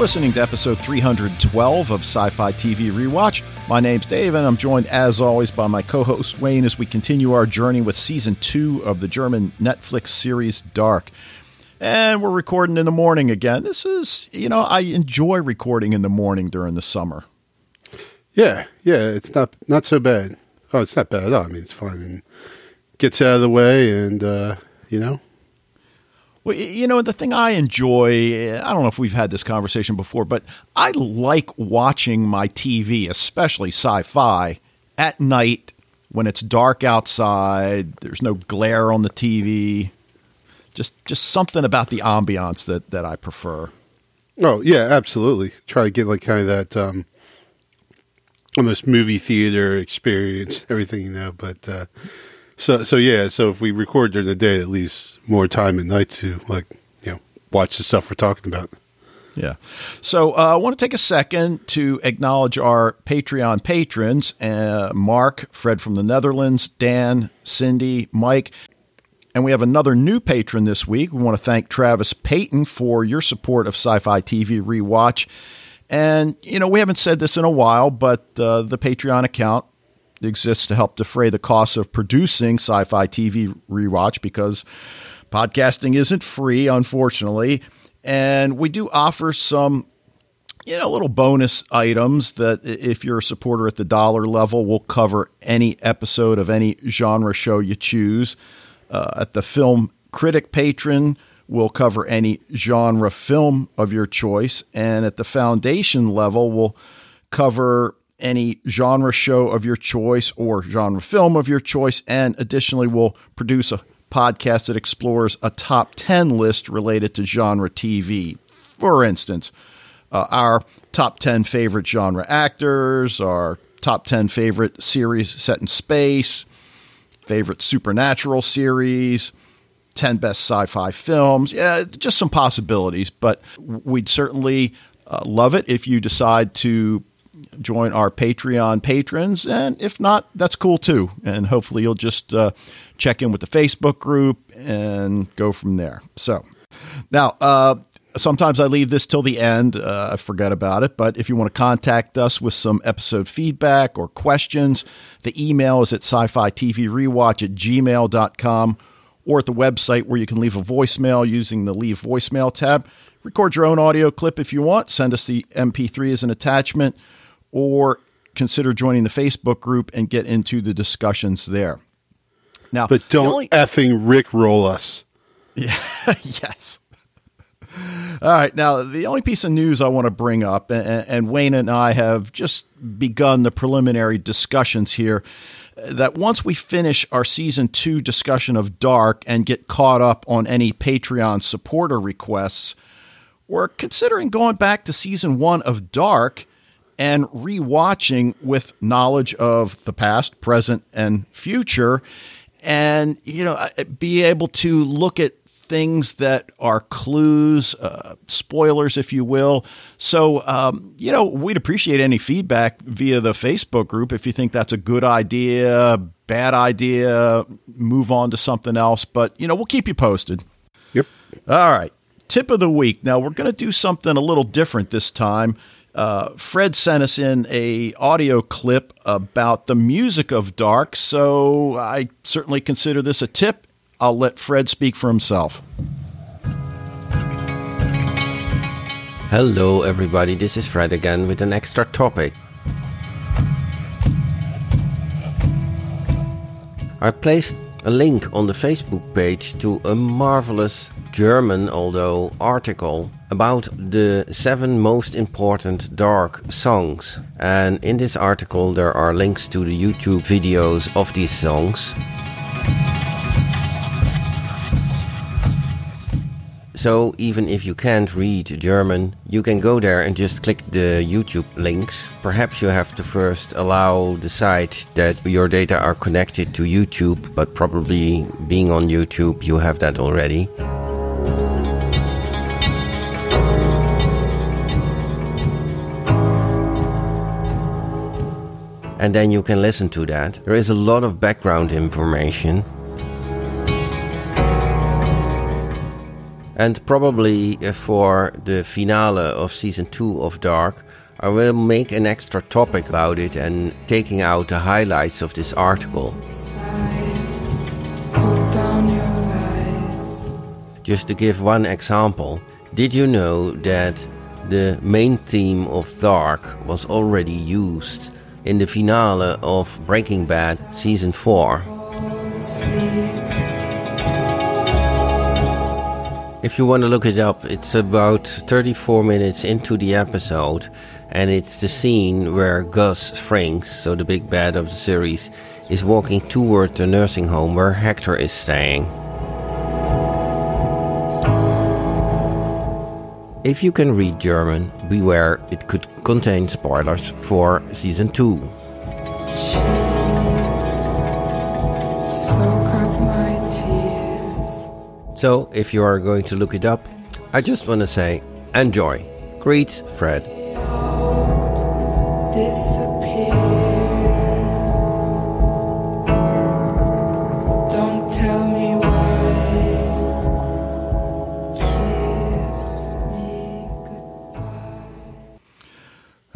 listening to episode 312 of Sci Fi TV Rewatch. My name's Dave, and I'm joined, as always, by my co host Wayne as we continue our journey with season two of the German Netflix series Dark. And we're recording in the morning again. This is, you know, I enjoy recording in the morning during the summer. Yeah, yeah, it's not not so bad. Oh, it's not bad at all. I mean, it's fine and gets out of the way, and uh, you know, well, you know, the thing I enjoy, I don't know if we've had this conversation before, but I like watching my TV, especially sci fi, at night when it's dark outside, there's no glare on the TV. Just, just something about the ambiance that, that I prefer. Oh, yeah, absolutely. Try to get like kind of that um, almost movie theater experience, everything, you know, but. Uh, so so yeah, so if we record during the day, at least more time at night to like you know watch the stuff we're talking about. Yeah. So uh, I want to take a second to acknowledge our Patreon patrons uh, Mark, Fred from the Netherlands, Dan, Cindy, Mike. And we have another new patron this week. We want to thank Travis Payton for your support of Sci Fi TV Rewatch. And, you know, we haven't said this in a while, but uh, the Patreon account exists to help defray the costs of producing sci fi TV rewatch because podcasting isn't free, unfortunately. And we do offer some, you know, little bonus items that if you're a supporter at the dollar level, will cover any episode of any genre show you choose. Uh, at the film critic patron, we'll cover any genre film of your choice. And at the foundation level, we'll cover any genre show of your choice or genre film of your choice. And additionally, we'll produce a podcast that explores a top 10 list related to genre TV. For instance, uh, our top 10 favorite genre actors, our top 10 favorite series set in space, favorite supernatural series, 10 best sci fi films. Yeah, just some possibilities, but we'd certainly uh, love it if you decide to join our Patreon patrons. And if not, that's cool too. And hopefully you'll just uh, check in with the Facebook group and go from there. So now, uh, sometimes I leave this till the end. Uh, I forget about it. But if you want to contact us with some episode feedback or questions, the email is at sci fi TV rewatch at gmail.com or at the website where you can leave a voicemail using the leave voicemail tab. Record your own audio clip if you want. Send us the MP3 as an attachment or consider joining the Facebook group and get into the discussions there. Now, but don't only- effing Rick roll us. Yeah, yes. All right. Now, the only piece of news I want to bring up, and, and, Wayne and I have just begun the preliminary discussions here, that once we finish our season two discussion of Dark and get caught up on any Patreon supporter requests, we're considering going back to season one of Dark and rewatching with knowledge of the past, present, and future, and you know, be able to look at things that are clues, uh, spoilers, if you will. So, um, you know, we'd appreciate any feedback via the Facebook group if you think that's a good idea, bad idea, move on to something else. But, you know, we'll keep you posted. Yep. All right. Tip of the week. Now, we're going to do something a little different this time. Uh, Fred sent us in a audio clip about the music of Dark, so I certainly consider this a tip. I'll let Fred speak for himself. Hello, everybody. This is Fred again with an extra topic. I placed a link on the Facebook page to a marvelous German, although, article about the seven most important dark songs. And in this article, there are links to the YouTube videos of these songs. So even if you can't read German, you can go there and just click the YouTube links. Perhaps you have to first allow the site that your data are connected to YouTube, but probably being on YouTube, you have that already. And then you can listen to that. There is a lot of background information. And probably uh, for the finale of season 2 of Dark, I will make an extra topic about it and taking out the highlights of this article. Just to give one example, did you know that the main theme of Dark was already used in the finale of Breaking Bad season 4? If you want to look it up, it's about 34 minutes into the episode, and it's the scene where Gus Frings, so the big bad of the series, is walking toward the nursing home where Hector is staying. If you can read German, beware it could contain spoilers for season 2. So, if you are going to look it up, I just want to say enjoy. Greet, Fred.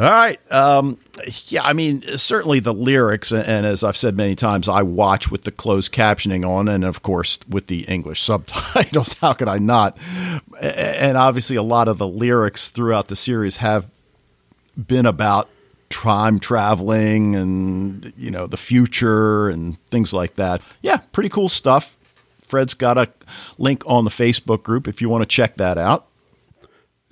All right. Um, yeah, I mean, certainly the lyrics, and as I've said many times, I watch with the closed captioning on, and of course with the English subtitles. How could I not? And obviously, a lot of the lyrics throughout the series have been about time traveling and you know the future and things like that. Yeah, pretty cool stuff. Fred's got a link on the Facebook group if you want to check that out.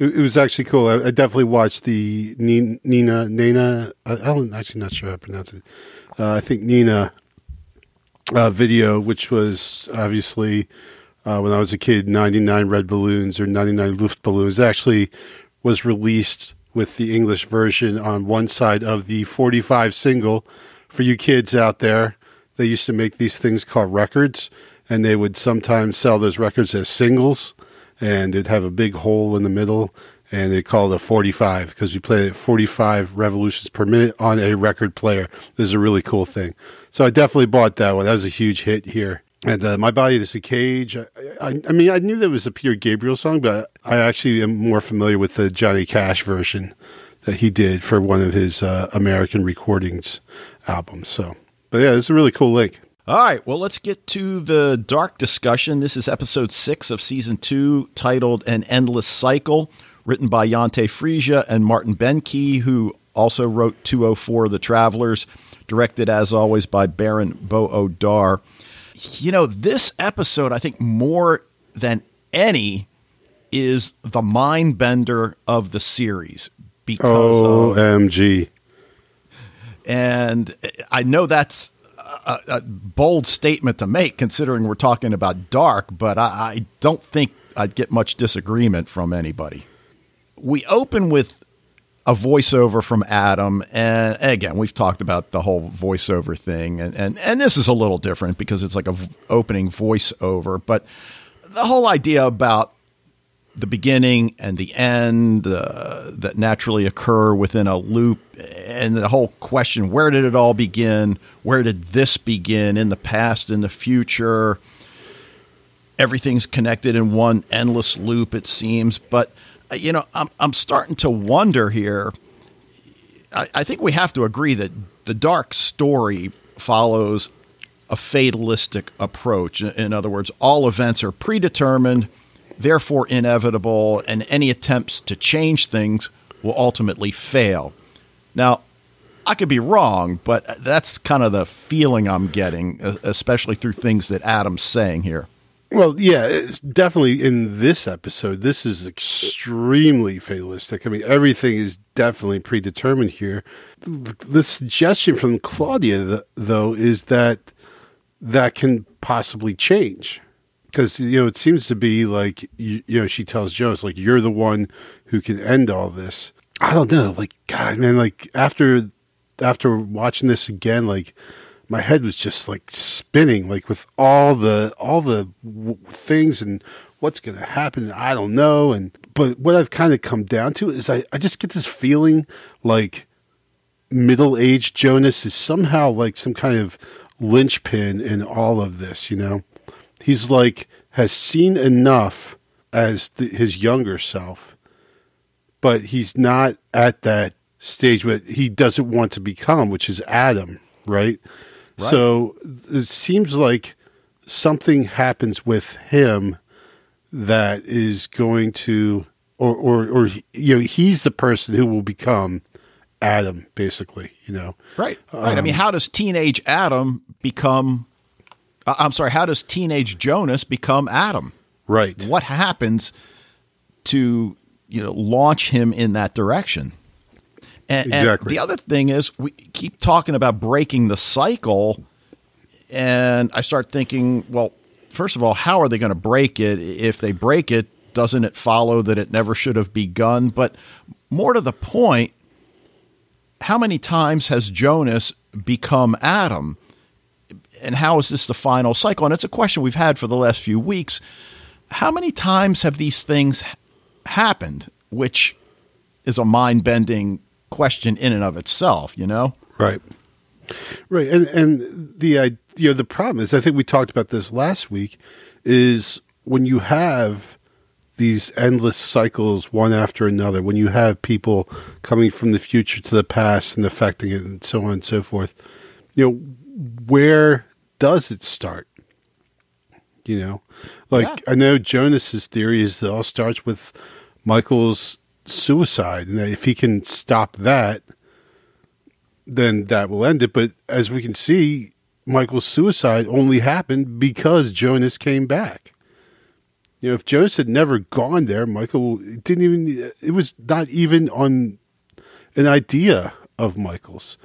It, it was actually cool. I, I definitely watched the Ni- Nina Nina. I, I'm actually not sure how to pronounce it. Uh, I think Nina uh, video, which was obviously uh, when I was a kid, 99 red balloons or 99 Luft balloons, Actually, was released with the English version on one side of the 45 single. For you kids out there, they used to make these things called records, and they would sometimes sell those records as singles and it'd have a big hole in the middle, and they call it a 45 because we play it 45 revolutions per minute on a record player. This is a really cool thing. So I definitely bought that one. That was a huge hit here. And uh, my body is a cage. I, I, I mean, I knew there was a Peter Gabriel song, but I actually am more familiar with the Johnny Cash version that he did for one of his uh, American recordings albums. So, but yeah, it's a really cool link. All right, well, let's get to the dark discussion. This is episode six of season two, titled An Endless Cycle, written by Jantje Friese and Martin Behnke, who also wrote 204 The Travelers, directed as always by Baran bo Odar. You know, this episode, I think more than any, is the mind bender of the series because of OMG. and I know that's a, a bold statement to make, considering we're talking about dark, but I, I don't think I'd get much disagreement from anybody. We open with a voiceover from Adam, and again, we've talked about the whole voiceover thing, and, and, and this is a little different because it's like a v- opening voiceover, but the whole idea about the beginning and the end uh, that naturally occur within a loop, and the whole question where did it all begin? Where did this begin? In the past, in the future? Everything's connected in one endless loop, it seems. But, uh, you know, I'm, I'm starting to wonder here. I, I think we have to agree that the dark story follows a fatalistic approach. In other words, all events are predetermined therefore inevitable, and any attempts to change things will ultimately fail. Now, I could be wrong, but that's kind of the feeling I'm getting, especially through things that Adam's saying here. Well, yeah, it's definitely in this episode. This is extremely fatalistic. I mean, everything is definitely predetermined here. The suggestion from Claudia, though, is that that can possibly change because you know it seems to be like you, you know she tells Jonas like you're the one who can end all this. I don't know, like God, man, like after after watching this again, like my head was just like spinning, like with all the all the w- things and what's going to happen. I don't know, and but what I've kind of come down to is I I just get this feeling like middle aged Jonas is somehow like some kind of linchpin in all of this, you know he's like has seen enough as the, his younger self, but he's not at that stage where he doesn't want to become, which is Adam, right? Right. So it seems like something happens with him that is going to, or, or, or you know, he's the person who will become Adam, basically. You know, Right. Right. I mean, um, how does teenage Adam become? Uh, I'm sorry. How does teenage Jonas become Adam? right? What happens to you know launch him in that direction? And, and Exactly. the other thing is, we keep talking about breaking the cycle, and I start thinking, well, first of all, how are they going to break it? If they break it, doesn't it follow that it never should have begun? But more to the point, how many times has Jonas become Adam? And how is this the final cycle? And it's a question we've had for the last few weeks. How many times have these things happened? Which is a mind bending question in and of itself, you know? Right. Right. And and the you know the problem is I think we talked about this last week is when you have these endless cycles one after another when you have people coming from the future to the past and affecting it and so on and so forth you know where does it start you know like Yeah. i know jonas's theory is that it all starts with michael's suicide and that if he can stop that then that will end it. But as we can see, Michael's suicide only happened because Jonas came back. You know, if Jonas had never gone there, Michael didn't even, it was not even on an idea of Michael's.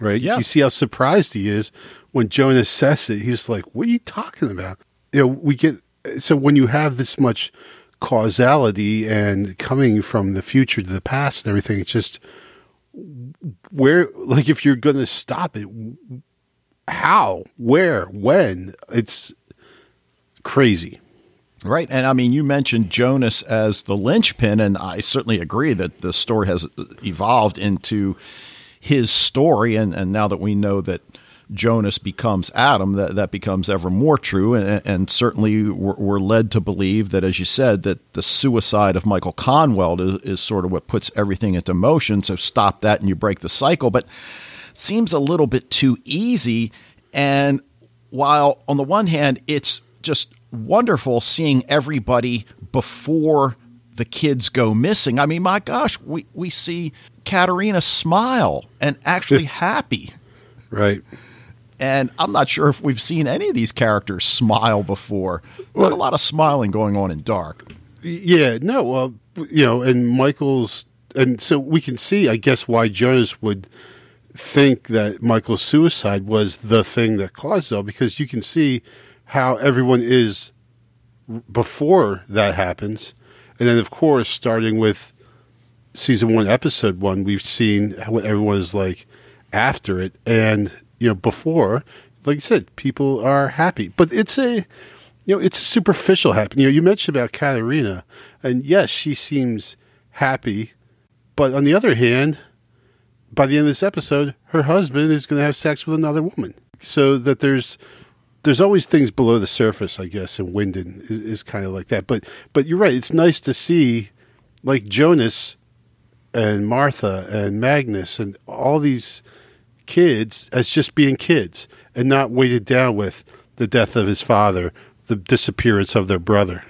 Right? Yeah. You see how surprised he is when Jonas says it. He's like, What are you talking about? You know, we get, so when you have this much causality and coming from the future to the past and everything, it's just, where like if you're going to stop it how where when it's crazy Right. And I mean, you mentioned Jonas as the linchpin, and I certainly agree that the story has evolved into his story. And, and now that we know that Jonas becomes Adam, that, that becomes ever more true. And, and certainly we're, we're led to believe that, as you said, that the suicide of Michael Kahnwald is, is sort of what puts everything into motion. So stop that and you break the cycle. But it seems a little bit too easy. And while on the one hand, it's just wonderful seeing everybody before the kids go missing. I mean, my gosh, we, we see Katharina smile and actually happy. right And I'm not sure if we've seen any of these characters smile before. Not a lot of smiling going on in Dark. yeah no well you know and michael's and so we can see i guess why jonas would think that michael's suicide was the thing that caused it all because you can see how everyone is before that happens and then of course starting with season one, episode one, we've seen what everyone is like after it, and you know before, like you said, people are happy, but it's a you know it's a superficial happy. You know, you mentioned about Katharina, and yes, she seems happy, but on the other hand, by the end of this episode, her husband is going to have sex with another woman, so that there's there's always things below the surface, I guess, and Winden is, is kind of like that. But but you're right. It's nice to see like Jonas and Martha and Magnus and all these kids as just being kids and not weighted down with the death of his father, the disappearance of their brother.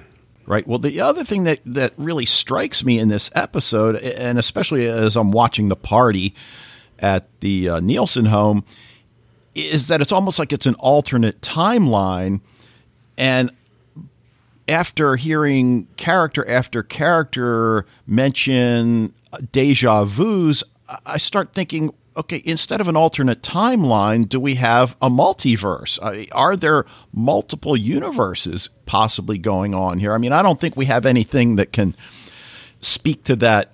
Right. Well, the other thing that, that really strikes me in this episode, and especially as I'm watching the party at the uh, Nielsen home, is that it's almost like it's an alternate timeline. And after hearing character after character mention deja vus, I- I start thinking, okay, instead of an alternate timeline, do we have a multiverse? I mean, are there multiple universes possibly going on here? I mean, I don't think we have anything that can speak to that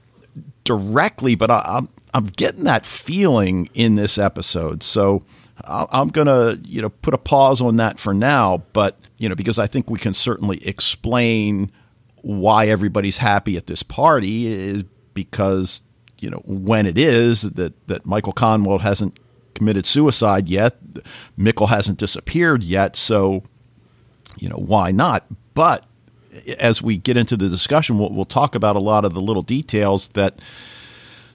directly, but I, I'm I'm getting that feeling in this episode. So I- I'm gonna you know put a pause on that for now, but you know because I think we can certainly explain why everybody's happy at this party is because you know when it is that that Michael Kahnwald hasn't committed suicide yet, Mikkel hasn't disappeared yet, so you know why not? But as we get into the discussion, we'll, we'll talk about a lot of the little details that,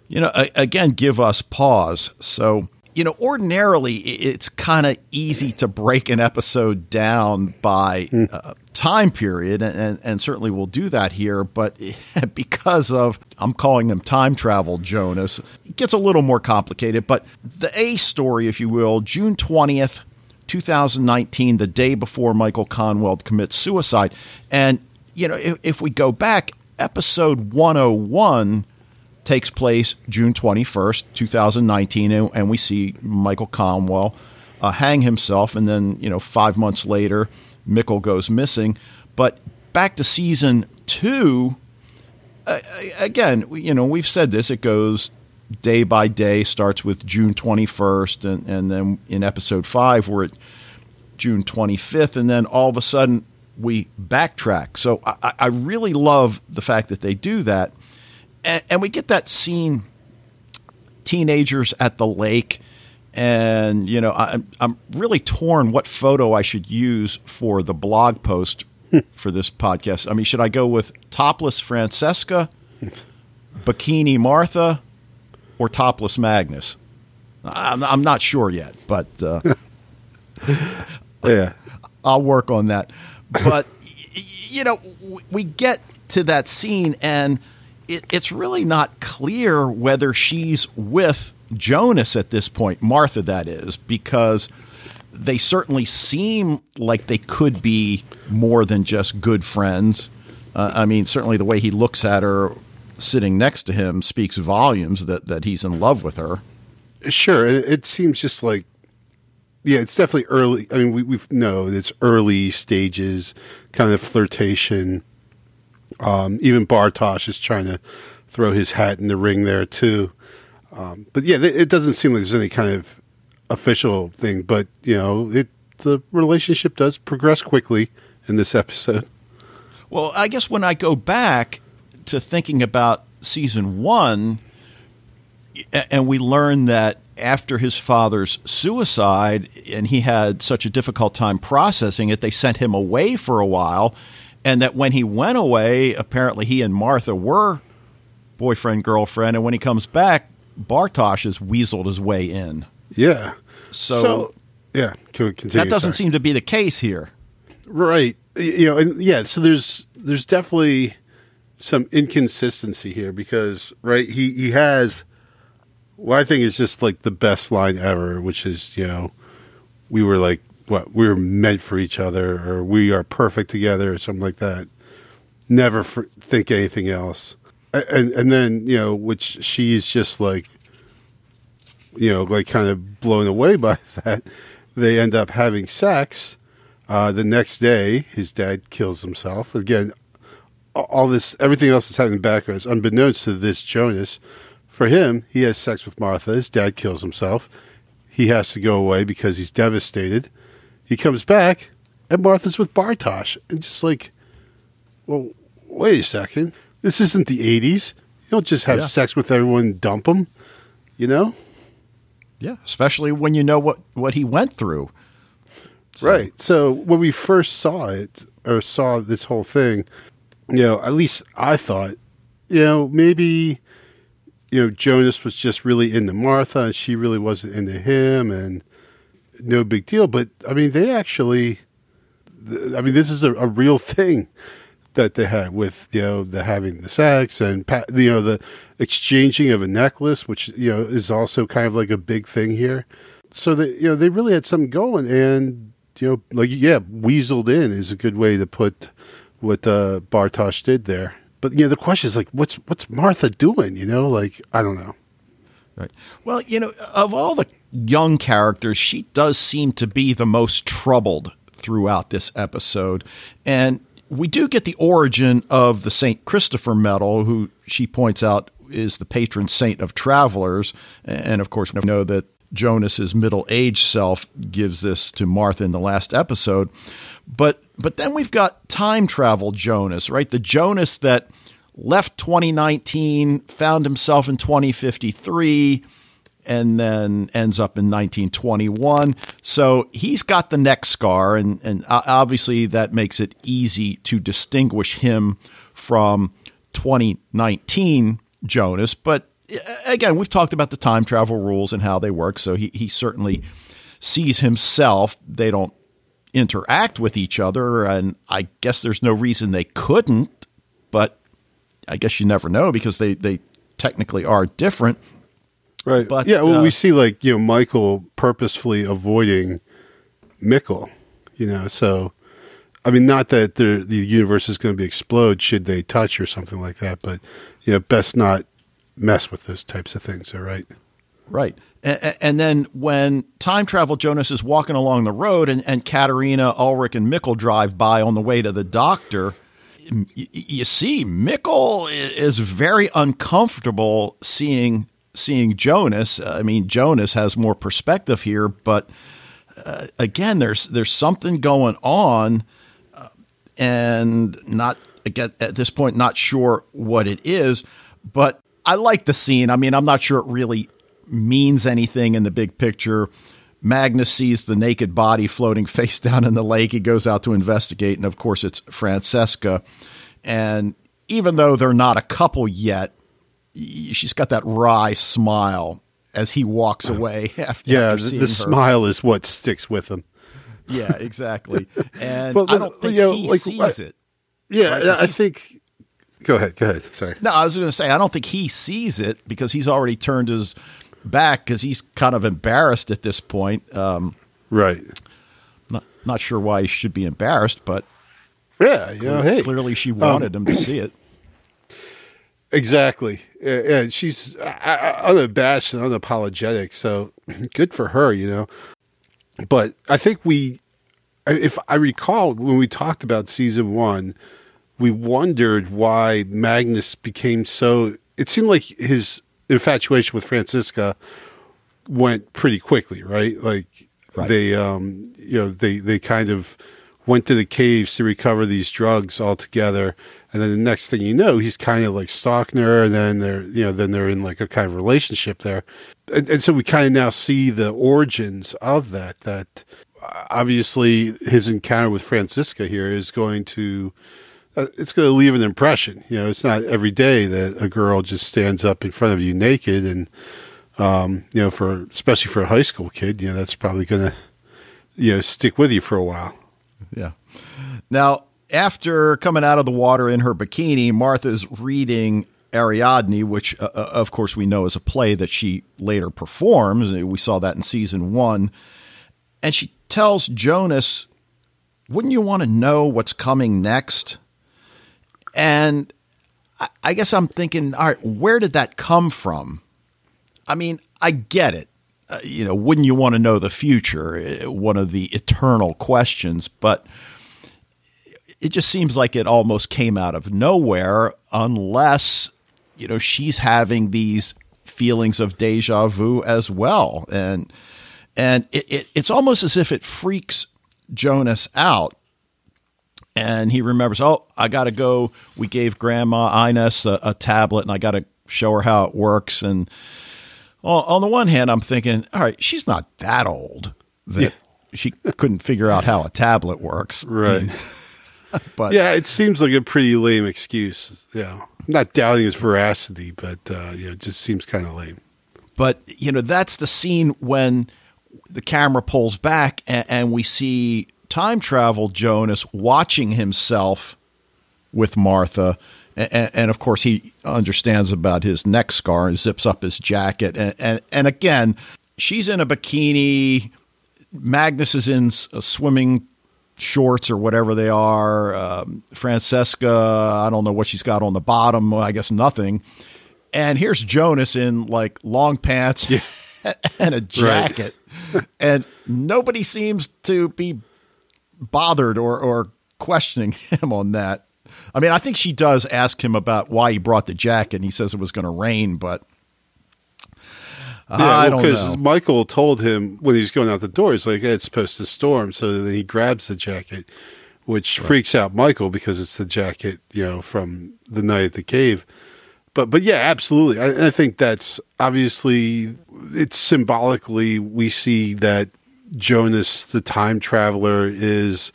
you know, again, give us pause. So, you know, ordinarily it's kind of easy to break an episode down by uh, time period, and, and, and certainly we'll do that here. But because of, I'm calling them time travel, Jonas, it gets a little more complicated. But the A story, if you will, June 20th, 2019, the day before Michael Kahnwald commits suicide. And, you know, if, if we go back, episode 101 takes place June 21st, 2019, and, and we see Michael Kahnwald uh, hang himself. And then, you know, five months later, Mikkel goes missing. But back to season two, uh, again, you know, we've said this, it goes day by day, starts with June 21st, and, and then in episode five, we're at June 25th, and then all of a sudden we backtrack. So I, I really love the fact that they do that. And, and we get that scene teenagers at the lake. And, you know, I, I'm really torn what photo I should use for the blog post for this podcast. I mean, should I go with topless Francesca, bikini Martha, or topless Magnus? I'm, I'm not sure yet, but uh, Yeah. I'll work on that. But you know, w- we get to that scene, and it, it's really not clear whether she's with Jonas at this point, Martha, that is, because they certainly seem like they could be more than just good friends. Uh, I mean, certainly the way he looks at her sitting next to him speaks volumes that, that he's in love with her. Sure. It, seems just like, yeah, it's definitely early. I mean, we we know it's early stages, kind of flirtation. Um, even Bartosz is trying to throw his hat in the ring there too. Um, but yeah, it doesn't seem like there's any kind of official thing. But you know, it the relationship does progress quickly in this episode. Well, I guess when I go back to thinking about season one, and we learn that after his father's suicide, and he had such a difficult time processing it, they sent him away for a while. And that when he went away, apparently he and Martha were boyfriend, girlfriend. And when he comes back, Bartosz has weaseled his way in. Yeah. So, yeah, can we continue? that doesn't Sorry. seem to be the case here. Right. You know, and yeah, so there's there's definitely some inconsistency here because right, he he has what I think is just like the best line ever, which is, you know, we were like what, we're meant for each other or we are perfect together or something like that. Never for, think anything else. And and then, you know, which she's just like you know, like kind of blown away by that. They end up having sex. Uh, the next day, his dad kills himself. Again, all this, everything else that's happening in background is unbeknownst to this Jonas. For him, he has sex with Martha. His dad kills himself. He has to go away because he's devastated. He comes back, and Martha's with Bartosz. And just like, well, wait a second. This isn't the 80s. You don't just have Yeah. sex with everyone and dump them, you know? Yeah, especially when you know what, what he went through. So- Right. So when we first saw it or saw this whole thing, you know, at least I thought, you know, maybe, you know, Jonas was just really into Martha and she really wasn't into him and no big deal. But I mean, they actually, I mean, this is a, a real thing that they had with, you know, the having the sex and, you know, the exchanging of a necklace, which, you know, is also kind of like a big thing here so that you know they really had something going and you know like yeah weaseled in is a good way to put what uh bartosz did there but you know the question is like what's what's martha doing you know like i don't know Right. Well, you know, of all the young characters, she does seem to be the most troubled throughout this episode. And we do get the origin of the St. Christopher medal, who she points out is the patron saint of travelers. And of course, we know that Jonas's middle-aged self gives this to Martha in the last episode. But but then we've got time travel Jonas, right? The Jonas that left 2019, found himself in 2053, and then ends up in 1921. So he's got the neck scar, and, and obviously that makes it easy to distinguish him from 2019 Jonas. But again, we've talked about the time travel rules and how they work, so he, he certainly sees himself. They don't interact with each other, and I guess there's no reason they couldn't, but I guess you never know because they, they technically are different. Right. But, yeah, well, uh, we see like you know Michael purposefully avoiding Mikkel. You know, so I mean, not that the the universe is going to be explode should they touch or something like that, but you know, best not mess with those types of things. All right. Right. And, and then when time travel Jonas is walking along the road and, and Katharina, Ulrich, and Mikkel drive by on the way to the doctor, you see Mikkel is very uncomfortable seeing seeing Jonas. I mean, Jonas has more perspective here, but uh, again, there's there's something going on, uh, and not again at this point not sure what it is, but I like the scene. I mean, I'm not sure it really means anything in the big picture. Magnus sees the naked body floating face down in the lake. He goes out to investigate, and of course, it's Francesca. And even though they're not a couple yet, she's got that wry smile as he walks away after, Yeah, after the, the smile is what sticks with him. Yeah, exactly. And Well, I don't think you know, he like, sees I- it. Yeah, Right, I think. Go ahead. Go ahead. Sorry. No, I was going to say I don't think he sees it because he's already turned his back because he's kind of embarrassed at this point. Um, Right. not not sure why he should be embarrassed, but Yeah. You know, hey. clearly she wanted him to see it. Exactly. Yeah, she's unabashed and unapologetic. So good for her, you know. But I think we, if I recall, when we talked about season one, we wondered why Magnus became so. It seemed like his infatuation with Francisca went pretty quickly, right? Like Right. they, um, you know, they they kind of went to the caves to recover these drugs all together, and then the next thing you know, he's kind of like stalking her, and then they're, you know, then they're in like a kind of relationship there, and, and so we kind of now see the origins of that. That obviously his encounter with Francisca here is going to. Uh, it's going to leave an impression. You know, it's not every day that a girl just stands up in front of you naked and um, you know, for especially for a high school kid, you know, that's probably going to, you know, stick with you for a while. Yeah. Now, after coming out of the water in her bikini, Martha's reading Ariadne, which, uh, uh, of course, we know is a play that she later performs. We saw that in season one. And she tells Jonas, Wouldn't you want to know what's coming next? And I, guess I'm thinking, all right, where did that come from? I mean, I get it. Uh, you know, wouldn't you want to know the future? Uh, One of the eternal questions, but it just seems like it almost came out of nowhere unless, you know, she's having these feelings of deja vu as well. And and it, it, it's almost as if it freaks Jonas out. And he remembers, oh, I got to go. We gave Grandma Ines a, a tablet, and I got to show her how it works. And on, on the one hand, I'm thinking, all right, she's not that old that Yeah. she couldn't figure out how a tablet works. Right. But yeah, it seems like a pretty lame excuse. Yeah. I'm not doubting its veracity, but, uh, you know, it just seems kind of lame. But you know, that's the scene when the camera pulls back and, and we see time travel Jonas watching himself with Martha. And, and of course, he understands about his neck scar and zips up his jacket. And, and, and again, she's in a bikini. Magnus is in a swimming shorts or whatever they are. Um, Francesca, I don't know what she's got on the bottom. I guess nothing. And here's Jonas in like long pants and a jacket. and nobody seems to be bothered or, or questioning him on that. I mean, I think she does ask him about why he brought the jacket, and he says it was going to rain, but I don't because. Michael told him when he was going out the door, he's like, hey, it's supposed to storm. So then he grabs the jacket, which freaks out Michael because it's the jacket, you know, from the night at the cave. but but yeah, absolutely. I, I think that's obviously it's symbolically we see that Jonas, the time traveler, is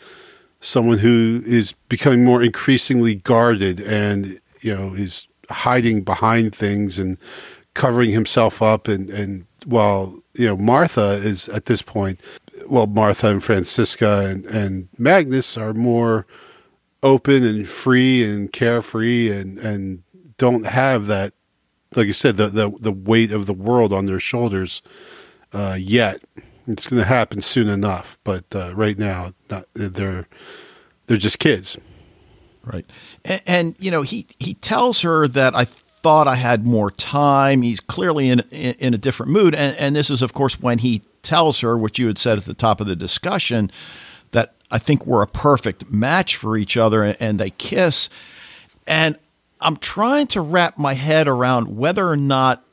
someone who is becoming more increasingly guarded and you know is hiding behind things and covering himself up and and while you know Martha is at this point well Martha and Francisca and and Magnus are more open and free and carefree and and don't have that like you said the the, the weight of the world on their shoulders uh, yet it's going to happen soon enough but uh, right now not, they're they're just kids Right. And, and, you know, he he tells her that I thought I had more time. He's clearly in in, in a different mood, and, and this is, of course, when he tells her what you had said at the top of the discussion that I think we're a perfect match for each other, and, and they kiss. And I'm trying to wrap my head around whether or not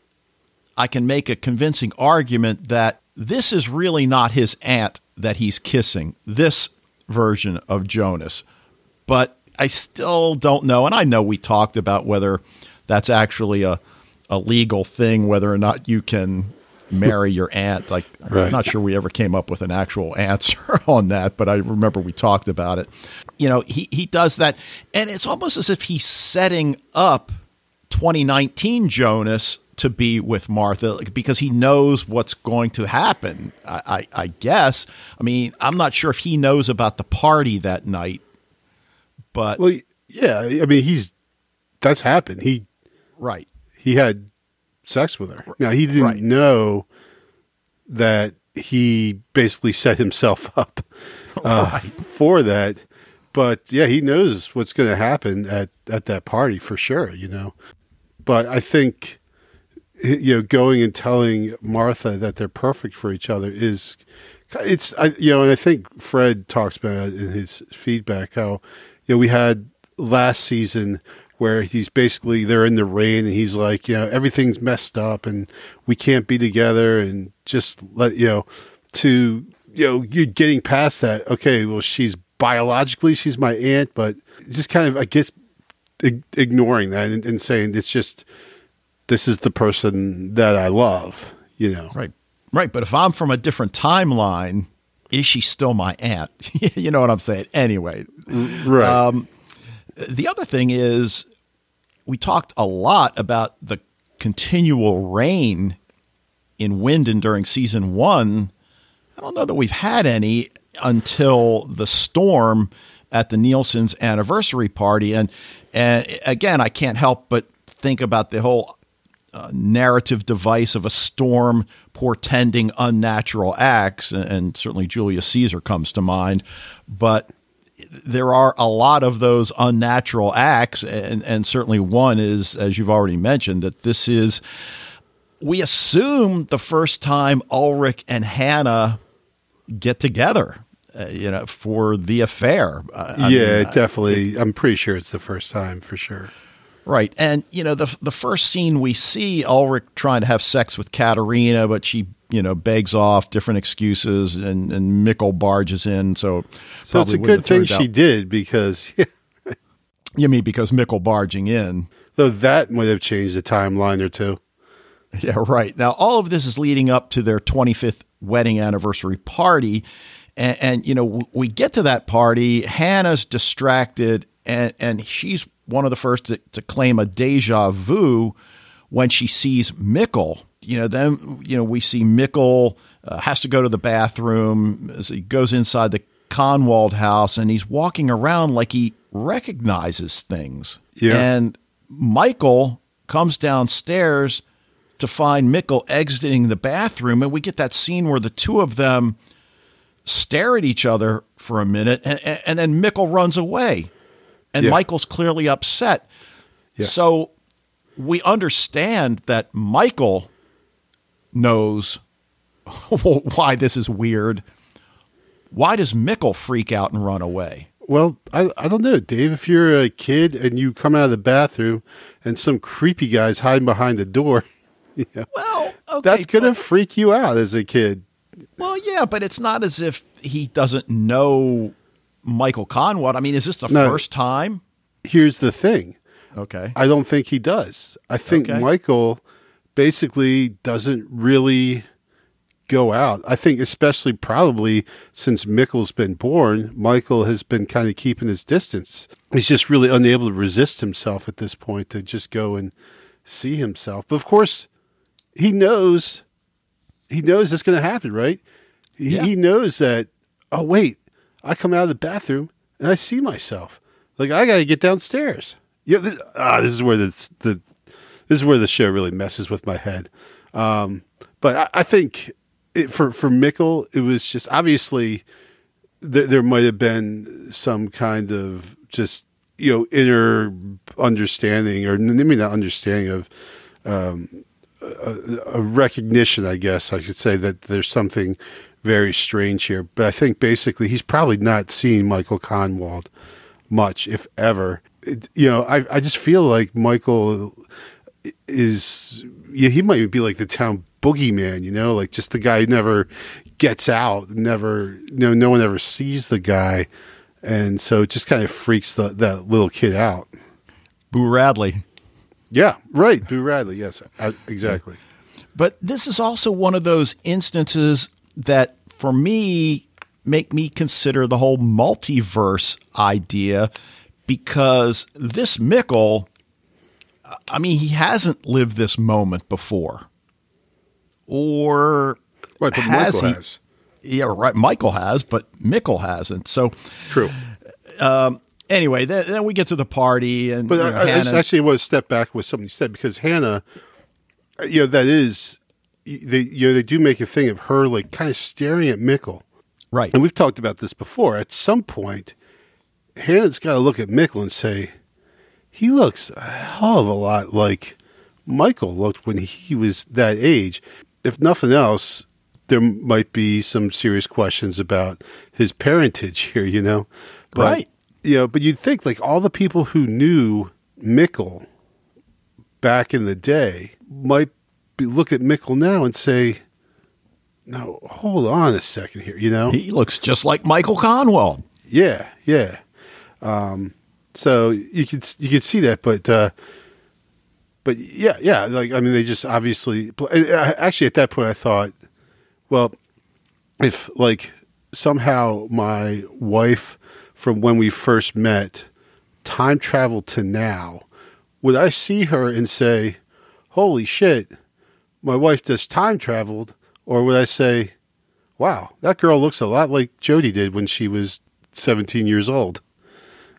I can make a convincing argument that this is really not his aunt that he's kissing. This version of Jonas, but I still don't know, and I know we talked about whether that's actually a a legal thing, whether or not you can marry your aunt. Like, I'm not sure we ever came up with an actual answer on that, but I remember we talked about it. You know, he he does that, and it's almost as if he's setting up 2019 Jonas to be with Martha like, because he knows what's going to happen. I, I, I guess. I mean, I'm not sure if he knows about the party that night, but well yeah i mean he's that's happened he right, he had sex with her. Now he didn't Right. know that he basically set himself up uh, for that, but yeah, he knows what's going to happen at at that party for sure. You know, but I think you know going and telling Martha that they're perfect for each other is it's I, you know, and I think Fred talks about it in his feedback how you know we had last season where he's basically they're in the rain and he's like you know everything's messed up and we can't be together and just let you know to you know you getting past that okay well she's biologically she's my aunt but just kind of I guess ig- ignoring that and, and saying it's just this is the person that I love you know right, right. But if I'm from a different timeline, is she still my aunt? you know what I'm saying? Anyway, right Um, the other thing is, we talked a lot about the continual rain in Winden during season one. I don't know that we've had any until the storm at the Nielsen's anniversary party, and and again, I can't help but think about the whole uh, narrative device of a storm portending unnatural acts, and certainly Julius Caesar comes to mind, but there are a lot of those unnatural acts, and, and certainly one is, as you've already mentioned, that this is. We assume the first time Ulrich and Hannah get together, uh, you know, for the affair. Uh, I yeah, mean, definitely. I'm pretty sure it's the first time for sure. Right. And, you know, the the first scene we see Ulrich trying to have sex with Katharina, but she, you know, begs off different excuses and, and Mikkel barges in. So, So it's a good thing she out- did because You mean because Mikkel barging in? though that might have changed the timeline or two. Yeah, right. Now, all of this is leading up to their 25th wedding anniversary party. And, and you know, w- we get to that party. Hannah's distracted, and, and she's one of the first to, to claim a deja vu when she sees Mikkel. You know, then, you know, we see Mikkel uh, has to go to the bathroom as he goes inside the Kahnwald house, and he's walking around like he recognizes things. Yeah. And Michael comes downstairs to find Mikkel exiting the bathroom, and we get that scene where the two of them stare at each other for a minute, and, and- then Mikkel runs away, and Yeah. Michael's clearly upset. Yes. So we understand that Michael knows why this is weird. Why does Mikkel freak out and run away? Well, I I don't know, Dave. If you're a kid and you come out of the bathroom and some creepy guy's hiding behind the door, you know, Well, okay, that's gonna freak you out as a kid. Well, yeah, but it's not as if he doesn't know Michael Kahnwald. I mean, is this the No. first time? Here's the thing: Okay. I don't think he does. I think Okay. Michael basically doesn't really go out. I think, especially probably since Mikkel's been born, Michael has been kind of keeping his distance. He's just really unable to resist himself at this point to just go and see himself. But of course, he knows he knows it's going to happen, right? He, Yeah. he knows that. Oh wait, I come out of the bathroom and I see myself. Like I got to get downstairs. Yeah, this, ah, this is where the the this is where the show really messes with my head. Um, but I, I think it, for for Mikkel, it was just obviously there, there might have been some kind of just you know inner understanding or maybe not understanding of um, a, a recognition, I guess I should say that there's something very strange here. But I think basically he's probably not seen Michael Kahnwald much, if ever. It, you know, I I just feel like Michael is yeah he might be like the town boogeyman. You know, like just the guy who never gets out, never you know no one ever sees the guy, and so it just kind of freaks the, that little kid out. Boo Radley. Yeah, right. Boo Radley. Yes, uh, exactly. But this is also one of those instances that, for me, make me consider the whole multiverse idea because this Mikkel, I mean, he hasn't lived this moment before. Or Right, has Michael he? has. Yeah, right. Michael has, but Mikkel hasn't. So True. Um, anyway, then, then we get to the party, and But you know, I Hannah- actually want to step back with something you said because Hannah, you know, that is, they you know they do make a thing of her like kind of staring at Mikkel, right? and we've talked about this before. At some point, Hannah's got to look at Mikkel and say, he looks a hell of a lot like Michael looked when he was that age. If nothing else, there might be some serious questions about his parentage here. You know, but, Right. You know, but you'd think like all the people who knew Mikkel back in the day might be look at Mikkel now and say, "No, hold on a second here." You know, he looks just like Michael Kahnwald. yeah, yeah. Um, so you could you could see that, but uh, but yeah, yeah. Like I mean, they just obviously. uh, Actually, at that point, I thought, well, if like somehow my wife from when we first met time traveled to now, would I see her and say, "Holy shit, my wife just time traveled," or would I say, "Wow, that girl looks a lot like Jody did when she was 17 years old"?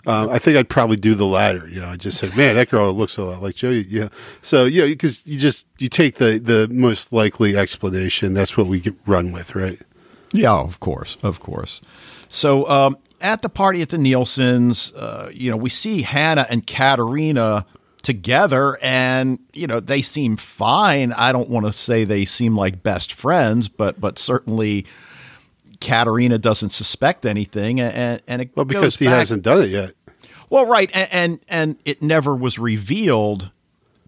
Um, I think I'd probably do the latter. You know, I just said, "Man, that girl looks a lot like Jody." Yeah. So yeah, because you just you take the the most likely explanation. That's what we get, run with, right? Yeah, of course, of course. So um, at the party at the Nielsen's, uh, you know, we see Hannah and Katharina together, and you know they seem fine. I don't want to say they seem like best friends, but but certainly Katharina doesn't suspect anything, and and it Well, because he back- hasn't done it yet. Well, right, and, and and it never was revealed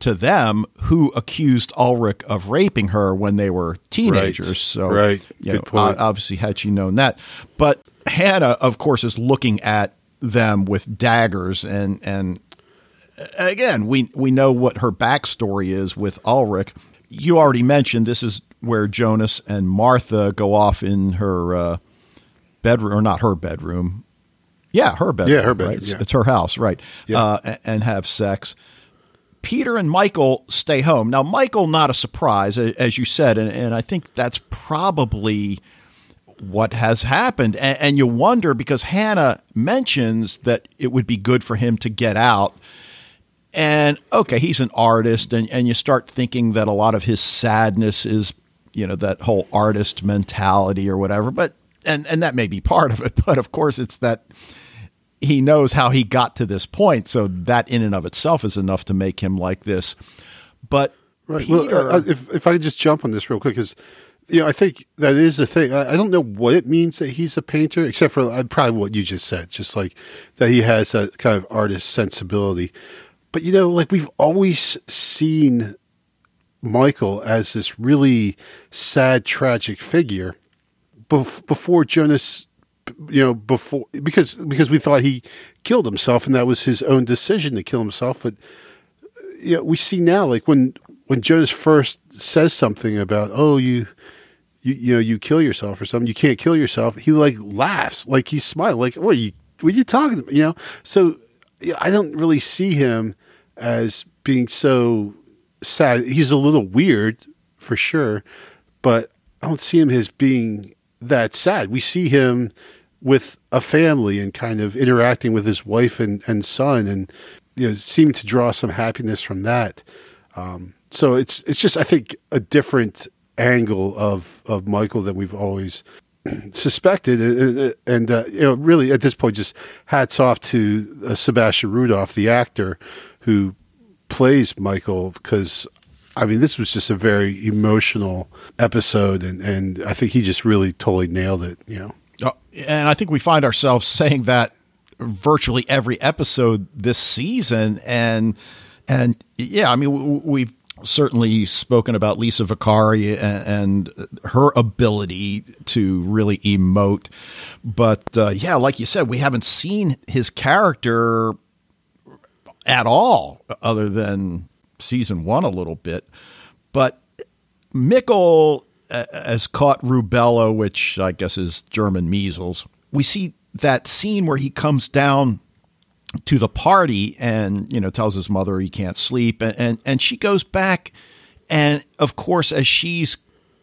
to them who accused Ulrich of raping her when they were teenagers. Right. So, Right. you Good know, point. obviously, had she known that, but Hannah, of course, is looking at them with daggers, and and again, we we know what her backstory is with Ulrich. You already mentioned this is where Jonas and Martha go off in her uh, bedroom, or not her bedroom. Yeah, her bedroom. Yeah, her bedroom, right? yeah. It's her house, right? Yeah. Uh, and have sex. Peter and Michael stay home. Now, Michael, not a surprise, as you said, and, and I think that's probably what has happened. And, and you wonder because Hannah mentions that it would be good for him to get out. And okay, he's an artist, and, and you start thinking that a lot of his sadness is, you know, that whole artist mentality or whatever. But and and that may be part of it, but of course, it's that he knows how he got to this point. So that in and of itself is enough to make him like this. But Right. Peter, Well, uh, if if I could just jump on this real quick, because you know, I think that is the thing. I, I don't know what it means that he's a painter, except for uh, probably what you just said, just like that he has a kind of artist sensibility. But you know, like we've always seen Michael as this really sad, tragic figure bef- before Jonas you know, before because because we thought he killed himself and that was his own decision to kill himself. But you know, we see now like when when Jonas first says something about oh you. You, you know you kill yourself or something you can't kill yourself he like laughs like he's smiling like what are you what are you talking about you know so I don't really see him as being so sad. He's a little weird for sure, but I don't see him as being that sad. We see him with a family and kind of interacting with his wife and, and son and you know seem to draw some happiness from that. Um, so it's it's just I think a different angle of of Michael than we've always suspected, and, uh, you know, really at this point, just hats off to uh, Sebastian Rudolph, the actor who plays Michael, because I mean, this was just a very emotional episode, and and I think he just really totally nailed it. You know, Uh, and I think we find ourselves saying that virtually every episode this season, and and yeah, I mean we've certainly spoken about Lisa Vicari and, and her ability to really emote, but uh, yeah, like you said, we haven't seen his character at all, other than season one a little bit, but Mikkel uh, has caught rubella, which I guess is German measles. We see that scene where he comes down to the party and you know tells his mother he can't sleep, and and, and she goes back, and of course as she's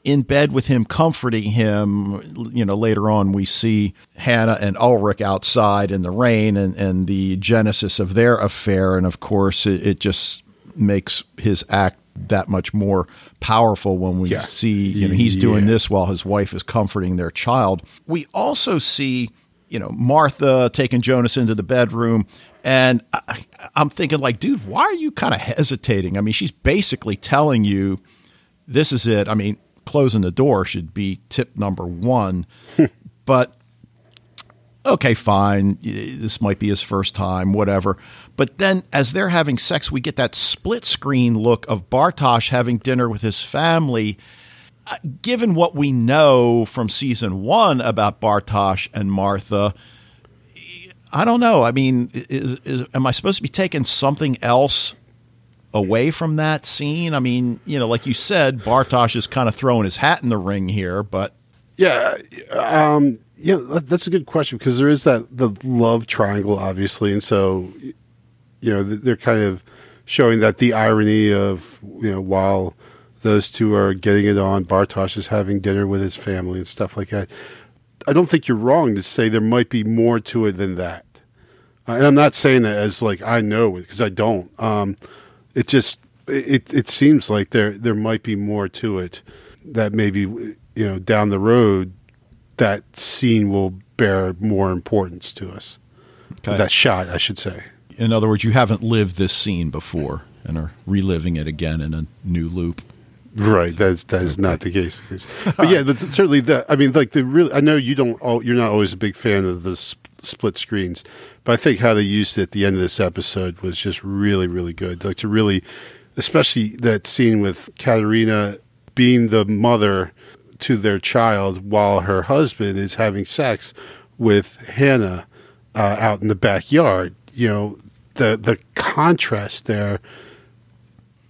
in bed with him, comforting him. You know, later on we see Hannah and Ulrich outside in the rain, and and the genesis of their affair, and of course it, it just makes his act that much more powerful when we Yeah. see you know he's doing Yeah. this while his wife is comforting their child. We also see you know Martha taking Jonas into the bedroom and I, I'm thinking like dude why are you kind of hesitating? I mean she's basically telling you this is it. I mean closing the door should be tip number 1 but okay, fine. This might be his first time, whatever. But then as they're having sex, we get that split screen look of Bartosz having dinner with his family. Uh, Given what we know from season one about Bartosz and Martha, I don't know. I mean, is, is, am I supposed to be taking something else away from that scene? I mean, you know, like you said, Bartosz is kind of throwing his hat in the ring here, but Yeah, um, yeah, that's a good question because there is that the love triangle, obviously, and so you know they're kind of showing that the irony of you know while those two are getting it on, Bartosz is having dinner with his family and stuff like that. I don't think you're wrong to say there might be more to it than that, and I'm not saying that as like I know it because I don't. Um, it just it it seems like there there might be more to it that maybe you know down the road that scene will bear more importance to us. Okay. That shot, I should say. in other words, you haven't lived this scene before and are reliving it again in a new loop. Right, that's that is not the case. But yeah, but certainly that. I mean, like the real. I know you don't. You're not always a big fan of the sp- split screens, but I think how they used it at the end of this episode was just really, really good. Like to really, especially that scene with Katharina being the mother to their child while her husband is having sex with Hannah uh, out in the backyard. You know, the the contrast there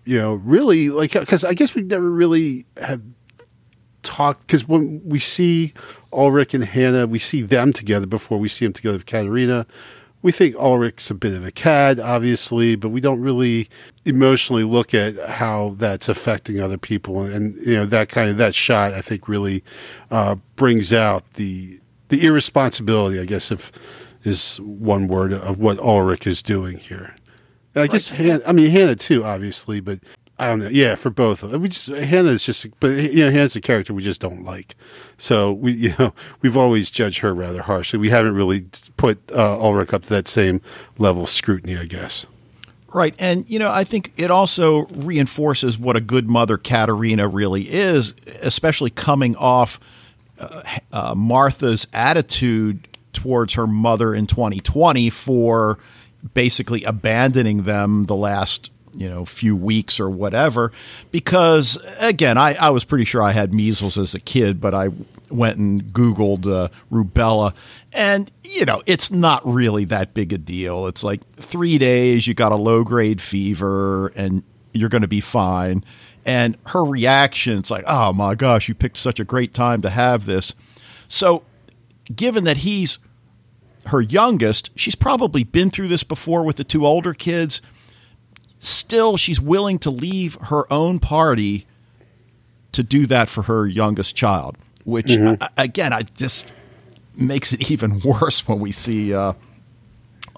you know, really like because I guess we never really have talked because when we see Ulrich and Hannah, we see them together before we see them together with Katharina. We think Ulrich's a bit of a cad, obviously, but we don't really emotionally look at how that's affecting other people, and you know that kind of that shot. I think really uh, brings out the the irresponsibility, I guess, if is one word of what Ulrich is doing here. And I guess Han- I mean Hannah too, obviously, but I don't know. Yeah, for both. We just Hannah is just, but you know, Hannah's a character we just don't like. So we, you know, we've always judged her rather harshly. We haven't really put uh, Ulrich up to that same level of scrutiny, I guess. Right. And, you know, I think it also reinforces what a good mother Katharina really is, especially coming off uh, uh, Martha's attitude towards her mother in 2020 for basically abandoning them the last you know few weeks or whatever because again I, I was pretty sure I had measles as a kid but I went and googled uh, rubella and you know it's not really that big a deal it's like 3 days you got a low grade fever and you're going to be fine and her reaction it's like oh my gosh you picked such a great time to have this so given that he's her youngest, she's probably been through this before with the two older kids. Still, she's willing to leave her own party to do that for her youngest child, which, a- again, I just makes it even worse when we see uh,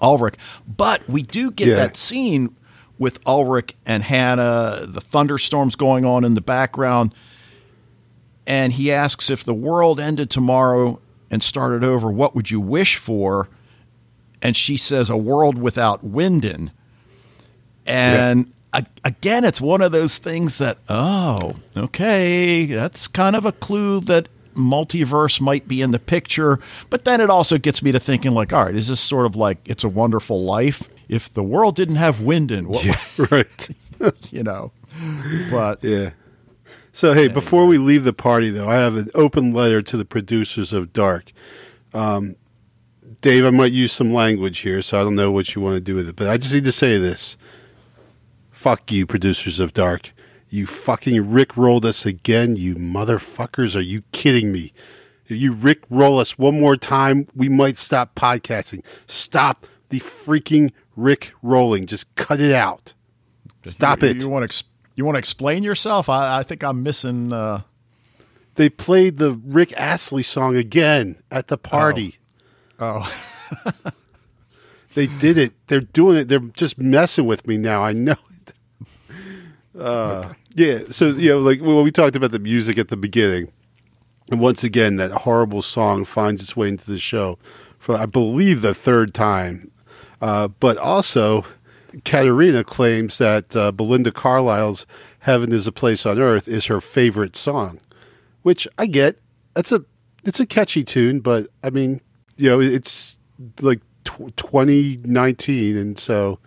Ulrich. But we do get Yeah. that scene with Ulrich and Hannah, the thunderstorms going on in the background. And he asks if the world ended tomorrow and started over, what would you wish for? And she says, a world without Winden. And a- again, it's one of those things that, oh, okay, that's kind of a clue that multiverse might be in the picture. But then it also gets me to thinking, like, all right, is this sort of like It's a Wonderful Life? If the world didn't have Winden, what, right. you know? But Yeah. So hey, before we leave the party, though, I have an open letter to the producers of Dark. Um, Dave, I might use some language here, so I don't know what you want to do with it, but I just need to say this: "Fuck you, producers of Dark! You fucking Rick rolled us again, you motherfuckers! Are you kidding me? If you Rick roll us one more time, we might stop podcasting. Stop the freaking Rick rolling. Just cut it out. Stop you, it." You want to ex- you want to explain yourself? I, I think I'm missing. Uh, they played the Rick Astley song again at the party. oh, They did it. They're doing it. They're just messing with me now. I know. Uh, yeah. So you know, like when we talked about the music at the beginning, and once again, that horrible song finds its way into the show for I believe the third time. Uh, but also, Katharina claims that uh, Belinda Carlisle's "Heaven Is a Place on Earth" is her favorite song, which I get. That's a it's a catchy tune, but I mean, you know, it's like tw- 2019, and so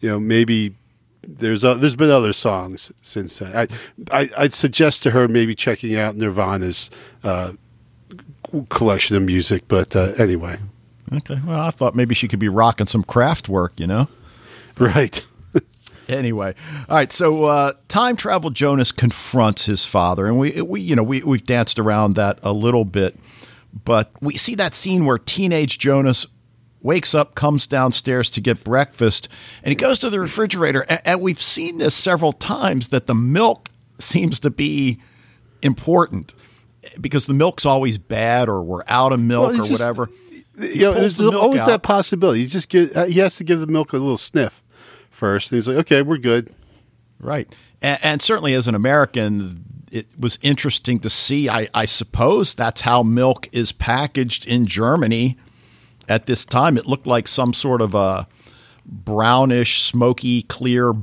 you know maybe there's uh, there's been other songs since then. I, I I'd suggest to her maybe checking out Nirvana's uh, collection of music, but uh, anyway, okay. Well, I thought maybe she could be rocking some Kraftwerk. You know. right. Anyway, all right. So, uh, time travel Jonas confronts his father, and we, we, you know, we we've danced around that a little bit, but we see that scene where teenage Jonas wakes up, comes downstairs to get breakfast, and he goes to the refrigerator, and, we've seen this several times that the milk seems to be important because the milk's always bad, or we're out of milk, Well, or just- whatever. You know, there's the always out. that possibility. He just give, uh, he has to give the milk a little sniff first, and he's like, "Okay, we're good." Right. And, and certainly as an American, it was interesting to see. I, I suppose that's how milk is packaged in Germany at this time. It looked like some sort of a brownish, smoky, clear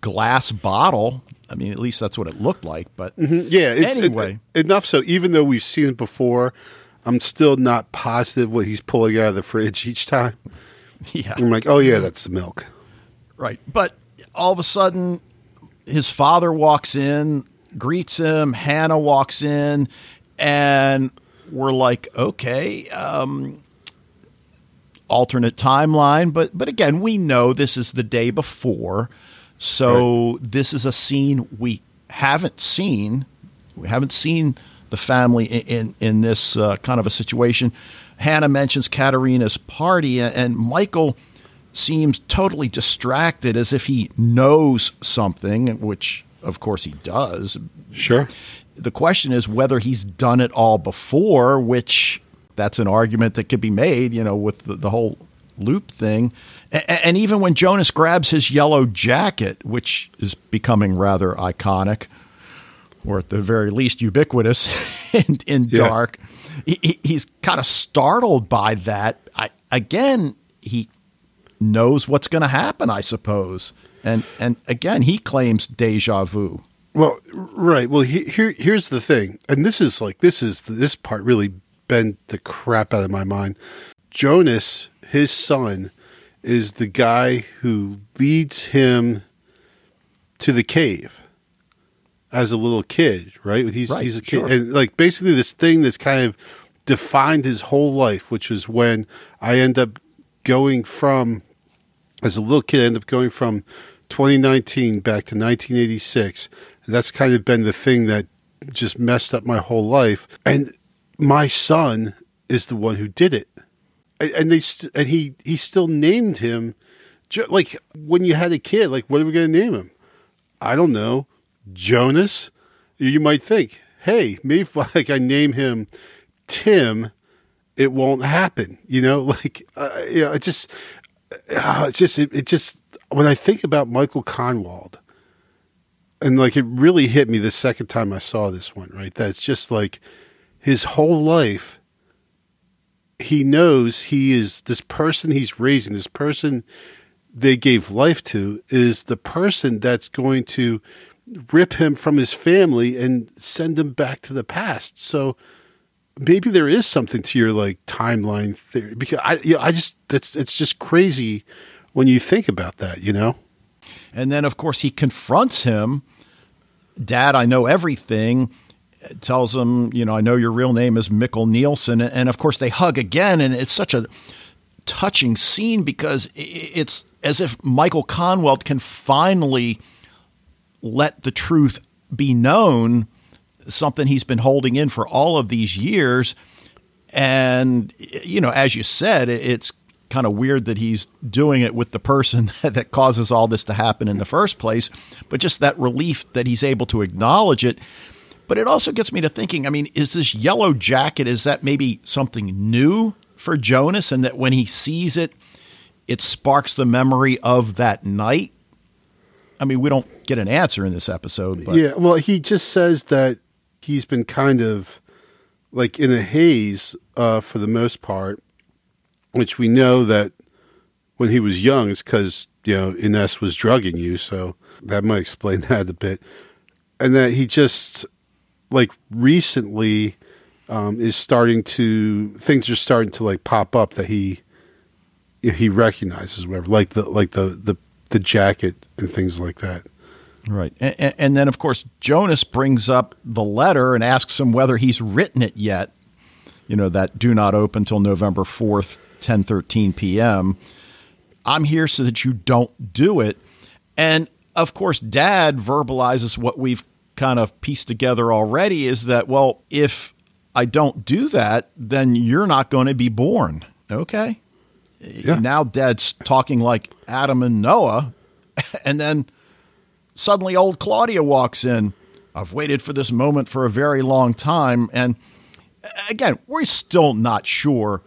glass bottle. I mean, at least that's what it looked like. But Yeah. It's, anyway, it- enough so. Even though we've seen it before, I'm still not positive what he's pulling out of the fridge each time. yeah. I'm like, "Oh yeah, that's the milk." Right. But all of a sudden, his father walks in, greets him. Hannah walks in, and we're like, okay, um, alternate timeline. But but again, we know this is the day before, so this is a scene we haven't seen. We haven't seen the family in in, in this uh, kind of a situation. Hannah mentions Katharina's party, and Michael seems totally distracted, as if he knows something, which of course he does. Sure. The question is whether he's done it all before, which that's an argument that could be made, you know, with the, the whole loop thing. A- and even when Jonas grabs his yellow jacket, which is becoming rather iconic, or at the very least ubiquitous in, in Yeah. dark, he, he- he's kind of startled by that. I, again, he knows what's going to happen, I suppose. And and again, he claims deja vu. Well, right. Well, he, here here's the thing, and this is like this is this part really bent the crap out of my mind. Jonas, his son, is the guy who leads him to the cave as a little kid, right? He's Right, he's a kid, sure. and like basically this thing that's kind of defined his whole life, which is when I end up going from as a little kid, I end up going from 2019 back to 1986, and that's kind of been the thing that just messed up my whole life. And my son is the one who did it, and, they and he he still named him. Like when you had a kid, like what are we going to name him? I don't know, Jonas. You might think, hey, maybe if like I name him Tim, it won't happen. You know, like uh, you know, it just, uh, it just, it, it just. When I think about Michael Kahnwald, and like it really hit me the second time I saw this one. Right, that it's just like his whole life. He knows he is this person he's raising, this person they gave life to is the person that's going to rip him from his family and send him back to the past. So maybe there is something to your like timeline theory because I you know, I just that's it's just crazy when you think about that, you know? And then, of course, he confronts him. Dad, I know everything. Tells him, you know, I know your real name is Mikkel Nielsen. And of course, they hug again. And it's such a touching scene because it's as if Michael Kahnwald can finally let the truth be known, something he's been holding in for all of these years. And, you know, as you said, it's kind of weird that he's doing it with the person that causes all this to happen in the first place, but just that relief that he's able to acknowledge it. But it also gets me to thinking I mean, is this yellow jacket, is that maybe something new for Jonas? And that when he sees it, it sparks the memory of that night? I mean, we don't get an answer in this episode, but yeah, well, he just says that he's been kind of like in a haze uh, for the most part, which we know that when he was young is because you know Ines was drugging you, so that might explain that a bit, and that he just like recently um, is starting to things are starting to like pop up that he he recognizes whatever like the like the the the jacket and things like that. Right. And, and then, of course, Jonas brings up the letter and asks him whether he's written it yet. You know, that do not open till November 4th, 10 13 p.m. I'm here so that you don't do it. And of course, dad verbalizes what we've kind of pieced together already is that, well, if I don't do that, then you're not going to be born. Okay. Yeah. Now dad's talking like Adam and Noah. And then suddenly old Claudia walks in. I've waited for this moment for a very long time. And again, we're still not sure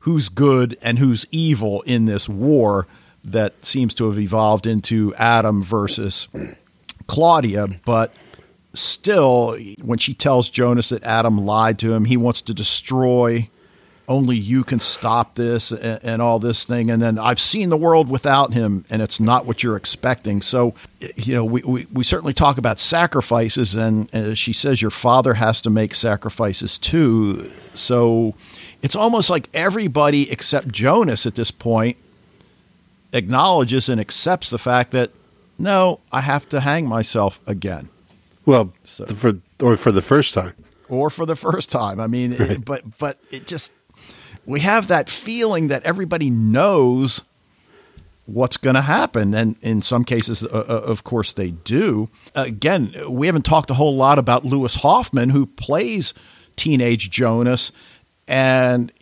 who's good and who's evil in this war that seems to have evolved into Adam versus Claudia. But still, when she tells Jonas that Adam lied to him, he wants to destroy. Only you can stop this and, and all this thing. And then I've seen the world without him, and it's not what you're expecting. So, you know, we, we, we certainly talk about sacrifices, and she says, your father has to make sacrifices too. So it's almost like everybody except Jonas at this point acknowledges and accepts the fact that, no, I have to hang myself again. Well, So- for or for the first time. or for the first time. I mean, it- but but it just we have that feeling that everybody knows what's going to happen, and in some cases, uh, uh, of course, they do. Again, we haven't talked a whole lot about Louis Hofmann, who plays teenage Jonas, and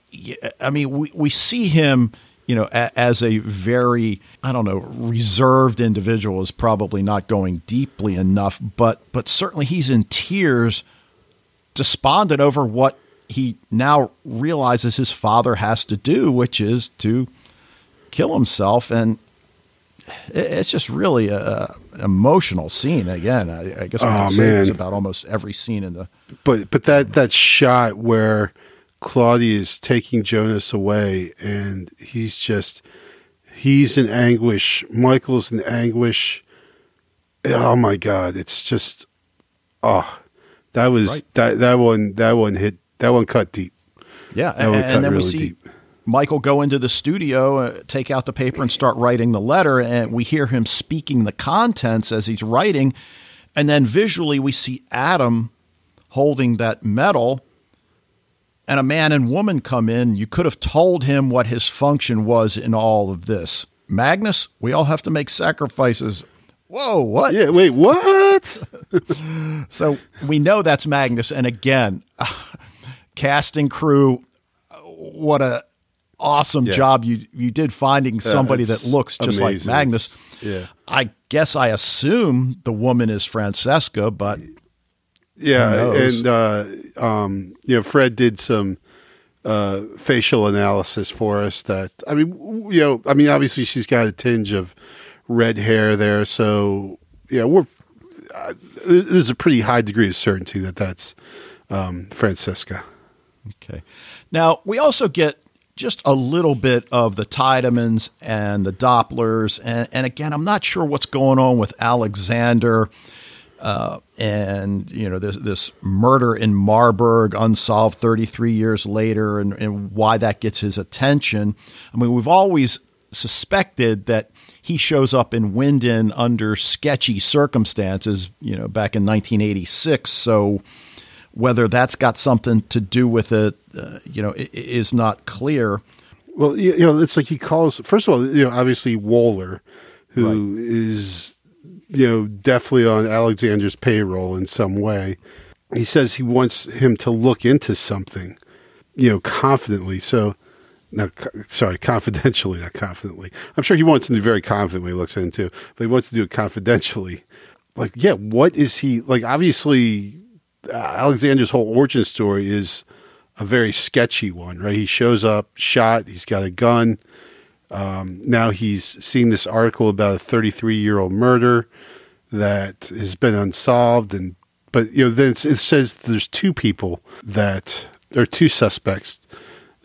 I mean, we we see him. You know, a, as a very, I don't know, reserved individual is probably not going deeply enough, but but certainly he's in tears despondent over what he now realizes his father has to do, which is to kill himself. And it- it's just really a, a emotional scene. Again, I, I guess we Oh, can say this about almost every scene in the. But but that that shot where Claudia is taking Jonas away and he's just he's in anguish. Michael's in anguish. Oh my god, it's just oh that was Right. that that one that one hit that one cut deep. Yeah, That one and, cut and then we see deep. Michael go into the studio, uh, take out the paper, and start writing the letter. And we hear him speaking the contents as he's writing. And then visually, we see Adam holding that medal. And a man and woman come in. You could have told him what his function was in all of this. Magnus, we all have to make sacrifices. Whoa, what? Yeah, wait, what? So we know that's Magnus. And again, casting crew, what a awesome Yeah. job you you did finding somebody that looks just like. Magnus. Yeah. I guess I assume the woman is Francesca, but Yeah, and uh, um, you know, Fred did some uh, facial analysis for us. That I mean, you know, I mean, obviously she's got a tinge of red hair there, so yeah, we're uh, there's a pretty high degree of certainty that that's um, Francesca. Okay. Now, we also get just a little bit of the Tiedemanns and the Dopplers. And, and again, I'm not sure what's going on with Alexander uh, and, you know, this, this murder in Marburg, unsolved 33 years later, and, and why that gets his attention. I mean, we've always suspected that he shows up in Winden under sketchy circumstances, you know, back in 1986. So whether that's got something to do with it, uh, you know, is not clear. Well, you you know, it's like he calls. First of all, you know, obviously Waller, who is, you know, definitely on Alexander's payroll in some way. He says he wants him to look into something, you know, confidently. So, no, sorry, confidentially, not confidently. I'm sure he wants to very confidently looks into, but he wants to do it confidentially. Like, yeah, what is he like? Obviously, uh, Alexander's whole origin story is a very sketchy one, right? He shows up, shot, he's got a gun. Um, now he's seen this article about a 33 year old murder that has been unsolved, and but you know then it says there's two people that are two suspects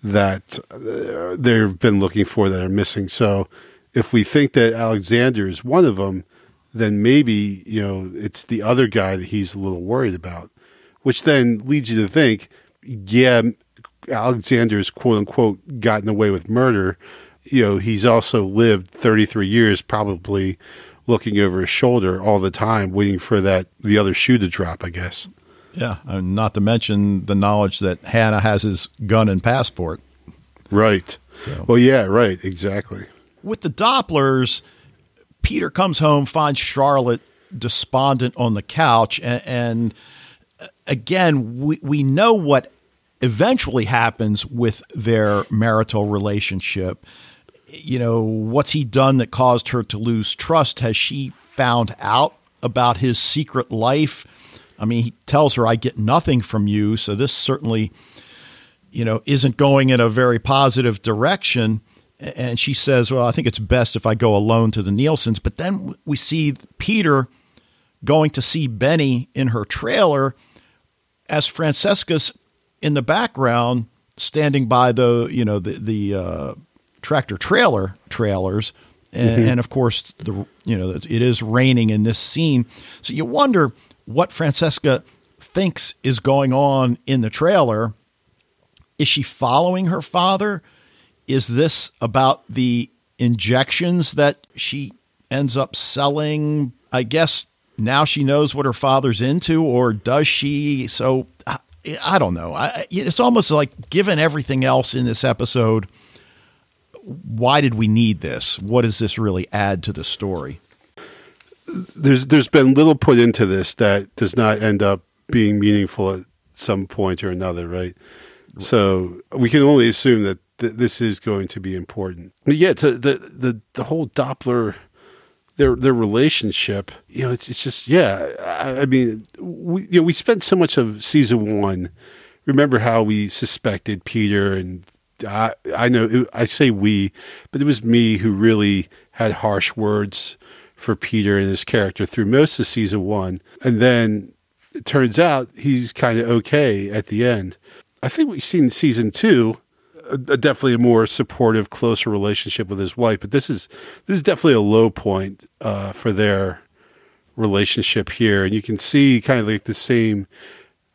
that uh, they've been looking for that are missing. So if we think that Alexander is one of them, then maybe you know it's the other guy that he's a little worried about, which then leads you to think, yeah, Alexander's quote unquote gotten away with murder. You know, he's also lived 33 years, probably looking over his shoulder all the time, waiting for that the other shoe to drop. I guess. Yeah, and not to mention the knowledge that Hannah has his gun and passport. Right. So- Well, yeah, right, exactly. With the Dopplers, Peter comes home, finds Charlotte despondent on the couch, and, and uh, again, we, we know what eventually happens with their marital relationship. You know, what's he done that caused her to lose trust? Has she found out about his secret life? I mean, he tells her, I get nothing from you. So this certainly, you know, isn't going in a very positive direction. And she says, Well, I think it's best if I go alone to the Nielsen's. But then we see Peter going to see Benny in her trailer as Francesca's in the background standing by the, you know, the, the uh, tractor trailer trailers. And, mm-hmm. and of course, the you know it is raining in this scene, so you wonder what Francesca thinks is going on in the trailer. Is she following her father? Is this about the injections that she ends up selling? I guess now she knows what her father's into, or does she? So I, I don't know. I, it's almost like given everything else in this episode, why did we need this? What does this really add to the story? there's there's been little put into this that does not end up being meaningful at some point or another, right? So we can only assume that th- this is going to be important. But yeah, to the the the whole Doppler their their relationship, you know, it's, it's just yeah. I, I mean, we you know we spent so much of season one. Remember how we suspected Peter and I I know I say we, but it was me who really had harsh words for Peter and his character through most of season one, and then it turns out he's kind of okay at the end. I think we've seen season two a, a definitely a more supportive, closer relationship with his wife, but this is this is definitely a low point uh, for their relationship here, and you can see kind of like the same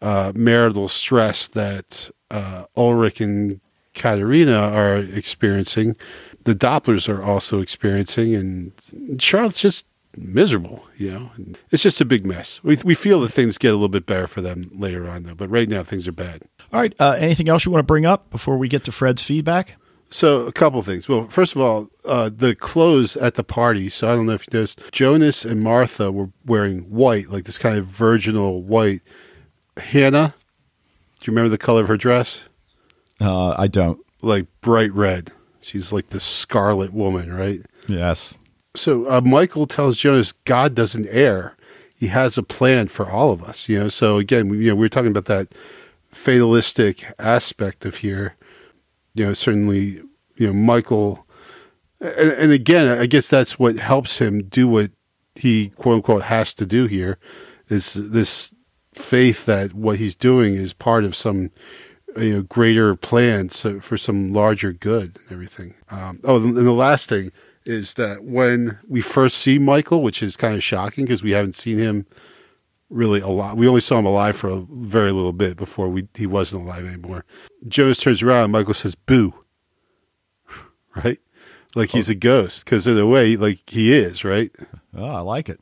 uh, marital stress that uh, Ulrich and Katharina are experiencing, the Dopplers are also experiencing, and Charlotte's just miserable. You know, it's just a big mess. We we feel that things get a little bit better for them later on, though. But right now, things are bad. All right. Uh, anything else you want to bring up before we get to Fred's feedback? So a couple things. Well, first of all, uh, the clothes at the party. So I don't know if you noticed, Jonas and Martha were wearing white, like this kind of virginal white. Hannah, do you remember the color of her dress? Uh, I don't. Like bright red. She's like the scarlet woman, right? Yes. So uh, Michael tells Jonas God doesn't err. He has a plan for all of us. You know. So again, we, you know, we were talking about that fatalistic aspect of here. You know, certainly, you know, Michael, and, and again, I guess that's what helps him do what he quote unquote has to do here. Is this faith that what he's doing is part of some you know greater plans for some larger good and everything. Um, oh, and the last thing is that when we first see Michael, which is kind of shocking because we haven't seen him really a lot. We only saw him alive for a very little bit before we he wasn't alive anymore. Jonas turns around and Michael says, "Boo," right? Like he's a ghost because in a way, like he is, right? Oh, I like it.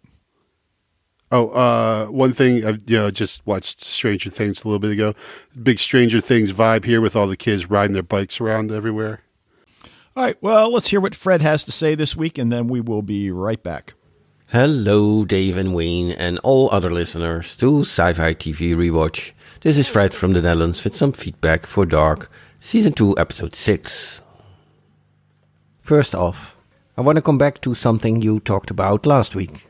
Oh, uh, one thing I you know just watched Stranger Things a little bit ago. Big Stranger Things vibe here with all the kids riding their bikes around everywhere. All right. Well, let's hear what Fred has to say this week, and then we will be right back. Hello, Dave and Wayne, and all other listeners to Sci Fi TV Rewatch. This is Fred from the Netherlands with some feedback for Dark, Season 2, Episode 6. First off, I want to come back to something you talked about last week.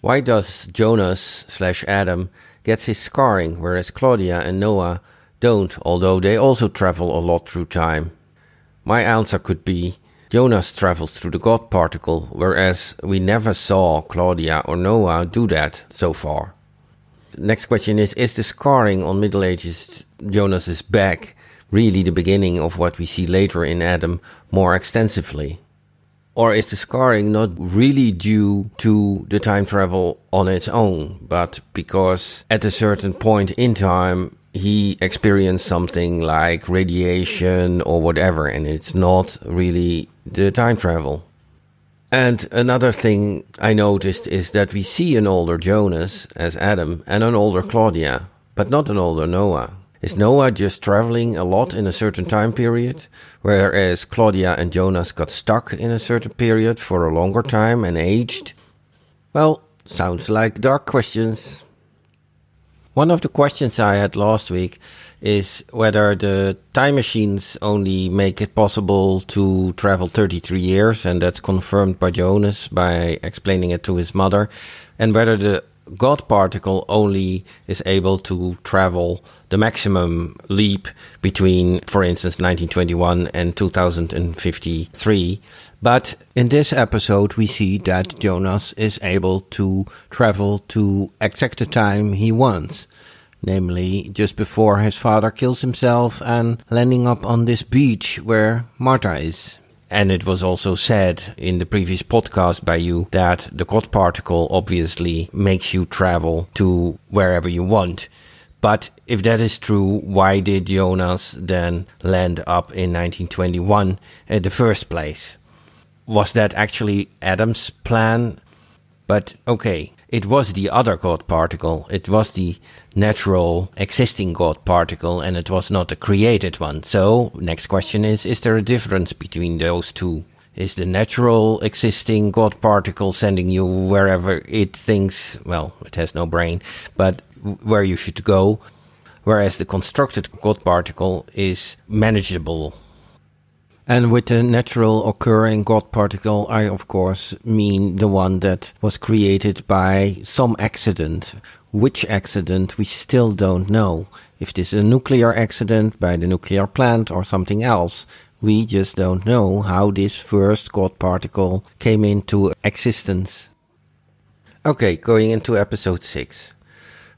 Why does Jonas slash Adam get his scarring, whereas Claudia and Noah don't, although they also travel a lot through time? My answer could be Jonas travels through the God particle, whereas we never saw Claudia or Noah do that so far. Next question is Is the scarring on Middle Ages Jonas's back really the beginning of what we see later in Adam more extensively? Or is the scarring not really due to the time travel on its own, but because at a certain point in time he experienced something like radiation or whatever, and it's not really the time travel? And another thing I noticed is that we see an older Jonas as Adam and an older Claudia, but not an older Noah. Is Noah just traveling a lot in a certain time period, whereas Claudia and Jonas got stuck in a certain period for a longer time and aged? Well, sounds like dark questions. One of the questions I had last week is whether the time machines only make it possible to travel 33 years, and that's confirmed by Jonas by explaining it to his mother, and whether the God particle only is able to travel the maximum leap between, for instance, 1921 and 2053. But in this episode, we see that Jonas is able to travel to exact the time he wants. Namely, just before his father kills himself and landing up on this beach where Marta is. And it was also said in the previous podcast by you that the God particle obviously makes you travel to wherever you want. But if that is true, why did Jonas then land up in 1921 in the first place? Was that actually Adam's plan? But okay, it was the other God particle. It was the natural existing God particle and it was not a created one. So, next question is Is there a difference between those two? Is the natural existing God particle sending you wherever it thinks, well, it has no brain, but where you should go? Whereas the constructed God particle is manageable and with the natural occurring God particle, I of course mean the one that was created by some accident. Which accident we still don't know. If this is a nuclear accident by the nuclear plant or something else, we just don't know how this first God particle came into existence. Okay, going into episode 6.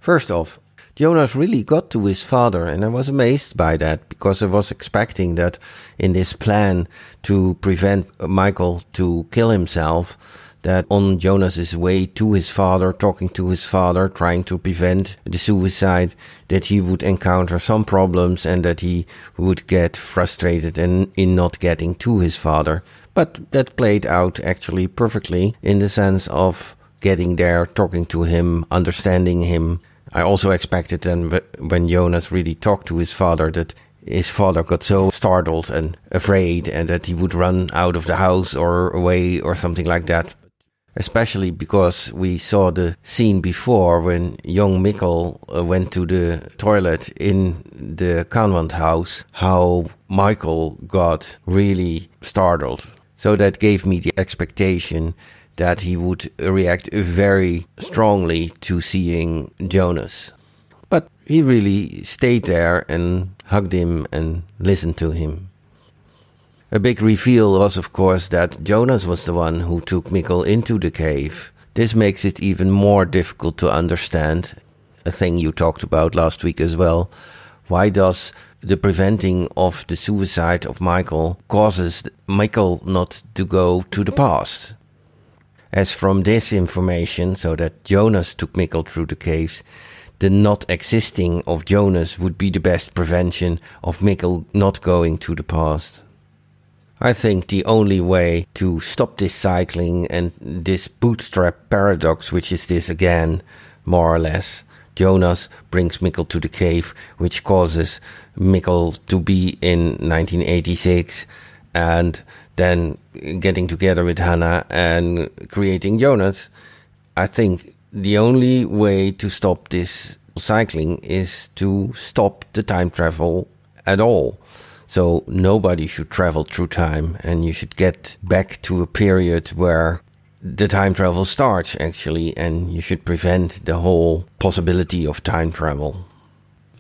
First off, Jonas really got to his father, and I was amazed by that because I was expecting that in this plan to prevent Michael to kill himself, that on Jonas's way to his father, talking to his father, trying to prevent the suicide, that he would encounter some problems and that he would get frustrated and in not getting to his father. But that played out actually perfectly in the sense of getting there, talking to him, understanding him. I also expected then when Jonas really talked to his father that his father got so startled and afraid and that he would run out of the house or away or something like that. Especially because we saw the scene before when young Mikkel uh, went to the toilet in the convent house, how Michael got really startled. So that gave me the expectation that he would react very strongly to seeing Jonas. But he really stayed there and hugged him and listened to him. A big reveal was, of course, that Jonas was the one who took Mikkel into the cave. This makes it even more difficult to understand, a thing you talked about last week as well. Why does the preventing of the suicide of Michael causes Michael not to go to the past? As from this information, so that Jonas took Mikkel through the caves, the not existing of Jonas would be the best prevention of Mikkel not going to the past. I think the only way to stop this cycling and this bootstrap paradox, which is this again, more or less, Jonas brings Mikkel to the cave, which causes Mikkel to be in 1986 and then getting together with Hannah and creating Jonas. I think the only way to stop this cycling is to stop the time travel at all. So nobody should travel through time and you should get back to a period where the time travel starts actually and you should prevent the whole possibility of time travel.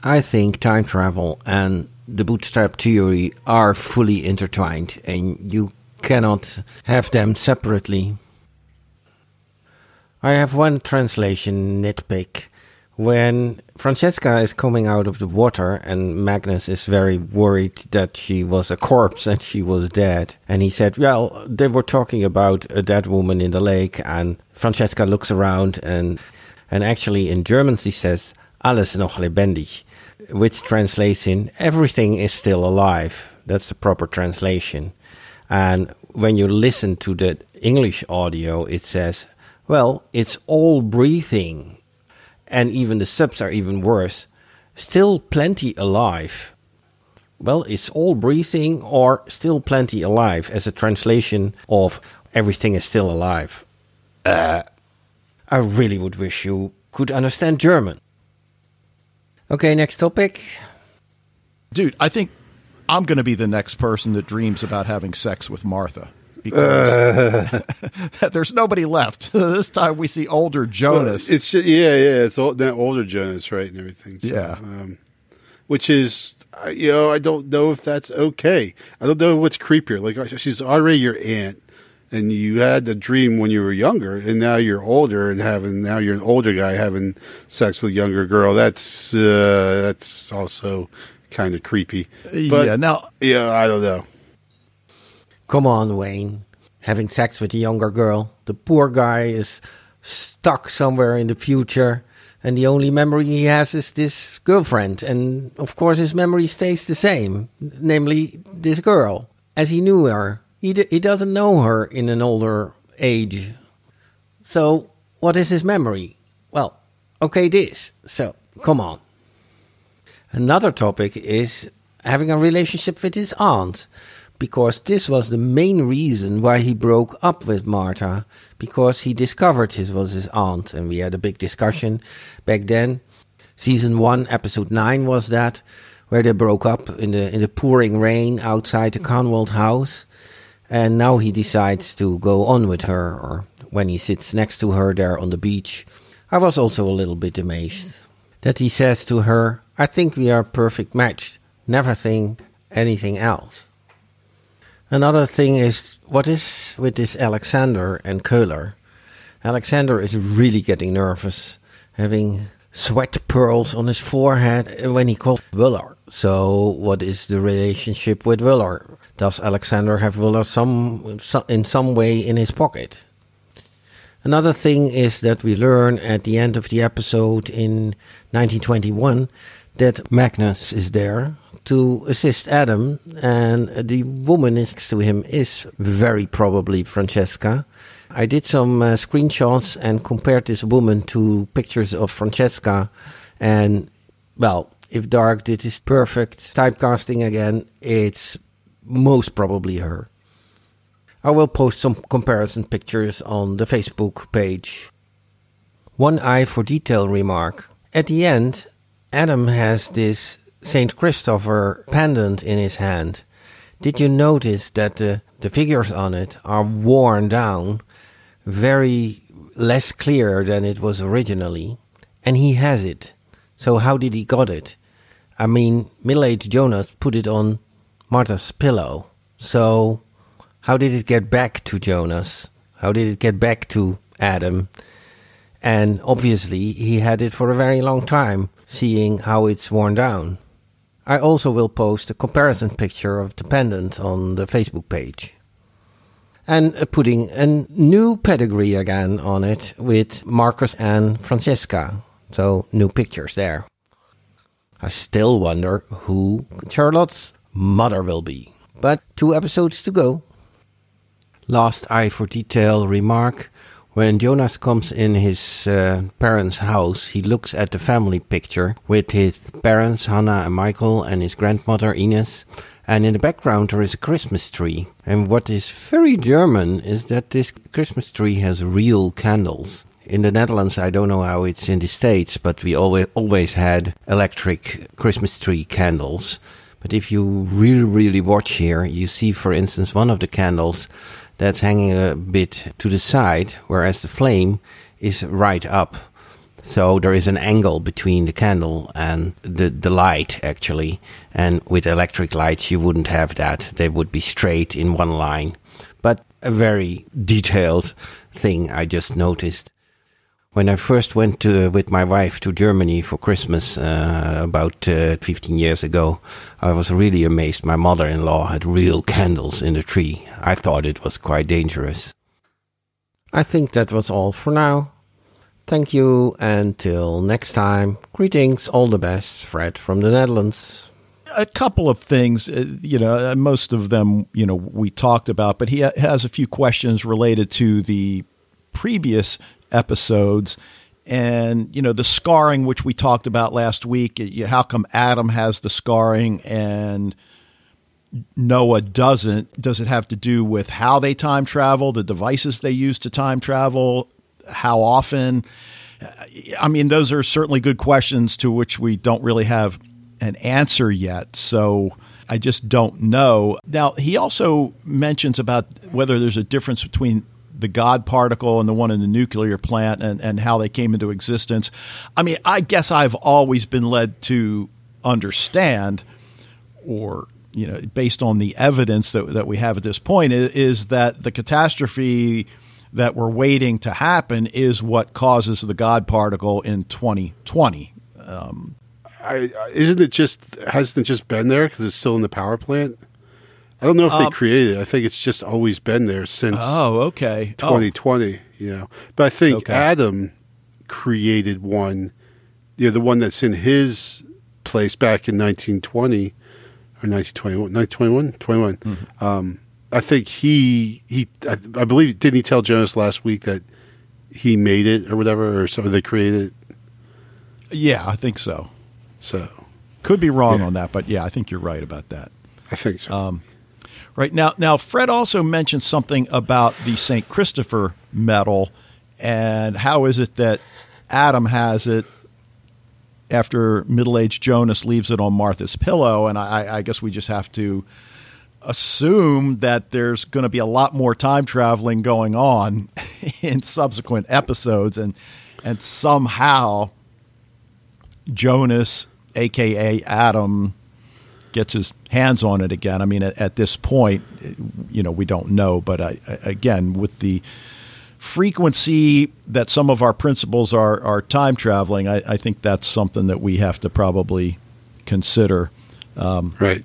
I think time travel and the bootstrap theory are fully intertwined and you cannot have them separately. I have one translation nitpick. When Francesca is coming out of the water and Magnus is very worried that she was a corpse and she was dead. And he said, well, they were talking about a dead woman in the lake and Francesca looks around and, and actually in German she says, alles noch lebendig, which translates in everything is still alive. That's the proper translation. And when you listen to the English audio, it says, well, it's all breathing and even the subs are even worse. Still plenty alive. Well, it's all breathing or still plenty alive as a translation of everything is still alive. Uh, I really would wish you could understand German. Okay, next topic. Dude, I think I'm going to be the next person that dreams about having sex with Martha because there's nobody left. this time we see older Jonas. Well, it's yeah, yeah. It's all, that older Jonas, right, and everything. So, Yeah. um, which is uh, you know I don't know if that's okay. I don't know what's creepier. Like uh, she's already your aunt, and you had the dream when you were younger, and now you're older and having now you're an older guy having sex with a younger girl. That's uh, that's also kind of creepy. But, yeah, now yeah, I don't know. Come on, Wayne. Having sex with a younger girl. The poor guy is stuck somewhere in the future, and the only memory he has is this girlfriend. And of course, his memory stays the same, namely this girl, as he knew her. He, d- he doesn't know her in an older age. So, what is his memory? Well, okay, this. So, come on. Another topic is having a relationship with his aunt, because this was the main reason why he broke up with Martha, because he discovered his was his aunt, and we had a big discussion back then. Season one, episode nine was that, where they broke up in the in the pouring rain outside the Kahnwald house, and now he decides to go on with her, or when he sits next to her there on the beach. I was also a little bit amazed that he says to her, I think we are a perfect match. Never think anything else. Another thing is what is with this Alexander and Wöller? Alexander is really getting nervous, having sweat pearls on his forehead when he calls Wöller. So, what is the relationship with Wöller? Does Alexander have Wöller some, some in some way in his pocket? Another thing is that we learn at the end of the episode in 1921 that Magnus is there to assist Adam, and the woman next to him is very probably Francesca. I did some uh, screenshots and compared this woman to pictures of Francesca, and well, if Dark did his perfect typecasting again, it's most probably her. I will post some comparison pictures on the Facebook page. One eye for detail remark. At the end, Adam has this St. Christopher pendant in his hand. Did you notice that the, the figures on it are worn down, very less clear than it was originally? And he has it. So how did he got it? I mean, middle-aged Jonas put it on Martha's pillow. So how did it get back to Jonas? How did it get back to Adam? And obviously, he had it for a very long time, seeing how it's worn down. I also will post a comparison picture of the pendant on the Facebook page. And putting a new pedigree again on it with Magnus and Francesca. So, new pictures there. I still wonder who Charlotte's mother will be. But two episodes to go. Last eye for detail remark. When Jonas comes in his uh, parents' house, he looks at the family picture with his parents, Hannah and Michael, and his grandmother, Ines. And in the background, there is a Christmas tree. And what is very German is that this Christmas tree has real candles. In the Netherlands, I don't know how it's in the States, but we always, always had electric Christmas tree candles. But if you really, really watch here, you see, for instance, one of the candles that's hanging a bit to the side, whereas the flame is right up. So there is an angle between the candle and the, the light, actually. And with electric lights, you wouldn't have that. They would be straight in one line. But a very detailed thing I just noticed. When I first went to, with my wife to Germany for Christmas uh, about uh, 15 years ago, I was really amazed. My mother-in-law had real candles in the tree. I thought it was quite dangerous. I think that was all for now. Thank you. Until next time. Greetings. All the best. Fred from the Netherlands. a couple of things, uh, you know, uh, most of them, you know, we talked about, but he has a few questions related to the previous episodes and, you know, the scarring, which we talked about last week. How come Adam has the scarring and Noah doesn't? Does it have to do with how they time travel, the devices they use to time travel, how often? I mean, those are certainly good questions to which we don't really have an answer yet. So I just don't know. Now, he also mentions about whether there's a difference between the God particle and the one in the nuclear plant and, and how they came into existence. I mean, I guess I've always been led to understand or you know, based on the evidence that, that we have at this point, is, is that the catastrophe that we're waiting to happen is what causes the God particle in 2020. Um, I, isn't it just hasn't it just been there because it's still in the power plant? I don't know if they Um, created it. I think it's just always been there since oh, okay. Oh, 2020. You know, but I think Okay. Adam created one. You know, the one that's in his place back in 1920 or 1921, 1921, 21. Mm-hmm. Um, I think he he I, I believe didn't he tell Jonas last week that he made it or whatever or something they created it. yeah, I think so. So Could be wrong Yeah. on that, but yeah, I think you're right about that. I think so. Um, Right now, now Fred also mentioned something about the Saint Christopher medal, and how is it that Adam has it after middle-aged Jonas leaves it on Martha's pillow? And I, I guess we just have to assume that there's going to be a lot more time traveling going on in subsequent episodes, and and somehow Jonas, aka Adam, gets his hands on it again. I mean, at, at this point, you know, we don't know. But I, I, again, with the frequency that some of our principles are, are time traveling, I, I think that's something that we have to probably consider. Um, right.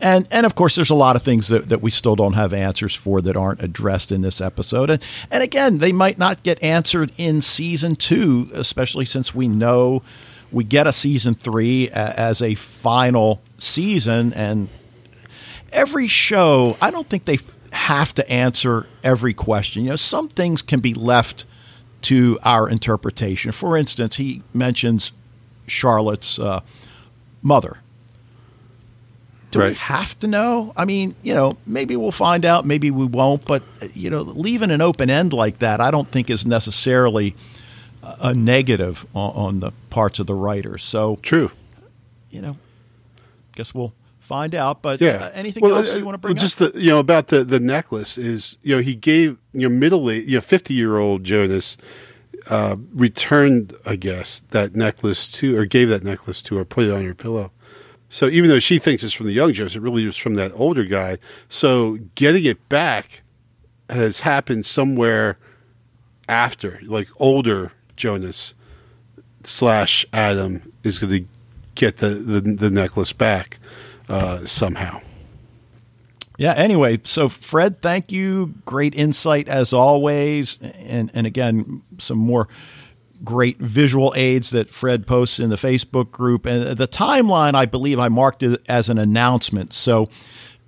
And and of course, there's a lot of things that, that we still don't have answers for that aren't addressed in this episode. And and again, they might not get answered in season two, especially since we know we get a season three as a final season. And every show, I don't think they have to answer every question. You know, some things can be left to our interpretation. For instance, he mentions Charlotte's uh, mother. Do we have to know? I mean, you know, maybe we'll find out, maybe we won't. But you know, leaving an open end like that, I don't think is necessarily a negative on, on the parts of the writers. So True. you know, guess we'll find out. But Yeah. uh, anything Well, else uh, you want to bring well, just up? the you know about the the necklace is you know he gave you know middle age you know fifty year old Jonas uh, returned I guess that necklace to or gave that necklace to or put it on your pillow. So even though she thinks it's from the young Jonas, it really was from that older guy. So getting it back has happened somewhere after, like older Jonas slash Adam is going to get the, the the necklace back uh, somehow. Yeah. Anyway, so Fred, thank you. Great insight as always, and and again, some more great visual aids that Fred posts in the Facebook group, and the timeline. I believe I marked it as an announcement, so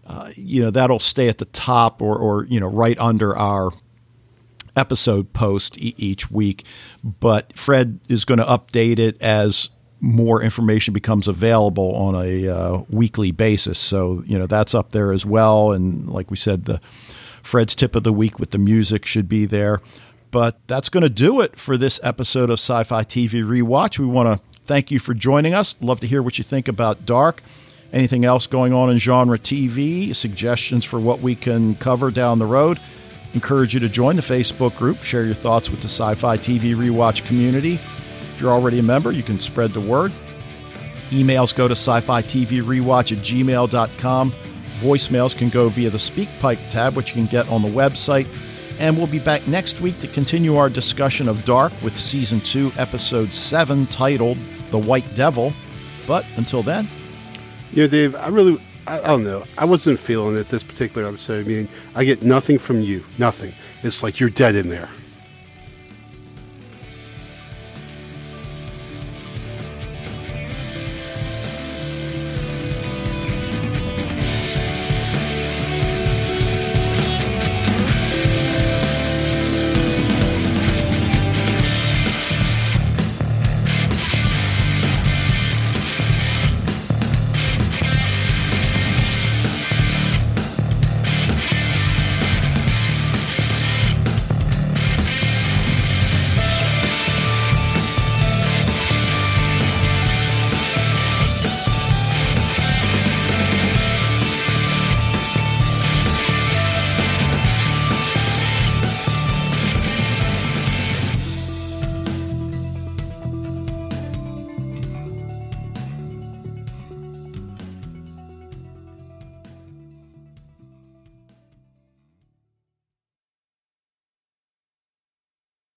uh, you know that'll stay at the top or or you know right under our episode post e- each week. But Fred is going to update it as more information becomes available on a uh, weekly basis. So you know that's up there as well. And like we said, the Fred's tip of the week with the music should be there. But that's going to do it for this episode of Sci Fi TV Rewatch. We want to thank you for joining us. Love to hear what you think about Dark. Anything else going on in genre TV? Suggestions for what we can cover down the road? Encourage you to join the Facebook group. Share your thoughts with the Sci Fi TV Rewatch community. If you're already a member, you can spread the word. Emails go to sci fi TV rewatch at gmail.com. Voicemails can go via the SpeakPipe tab, which you can get on the website. And we'll be back next week to continue our discussion of Dark with Season 2, Episode 7, titled The White Devil. But until then, You know, Dave, I really, I, I don't know. I wasn't feeling it this particular episode. I mean, I get nothing from you. Nothing. It's like you're dead in there.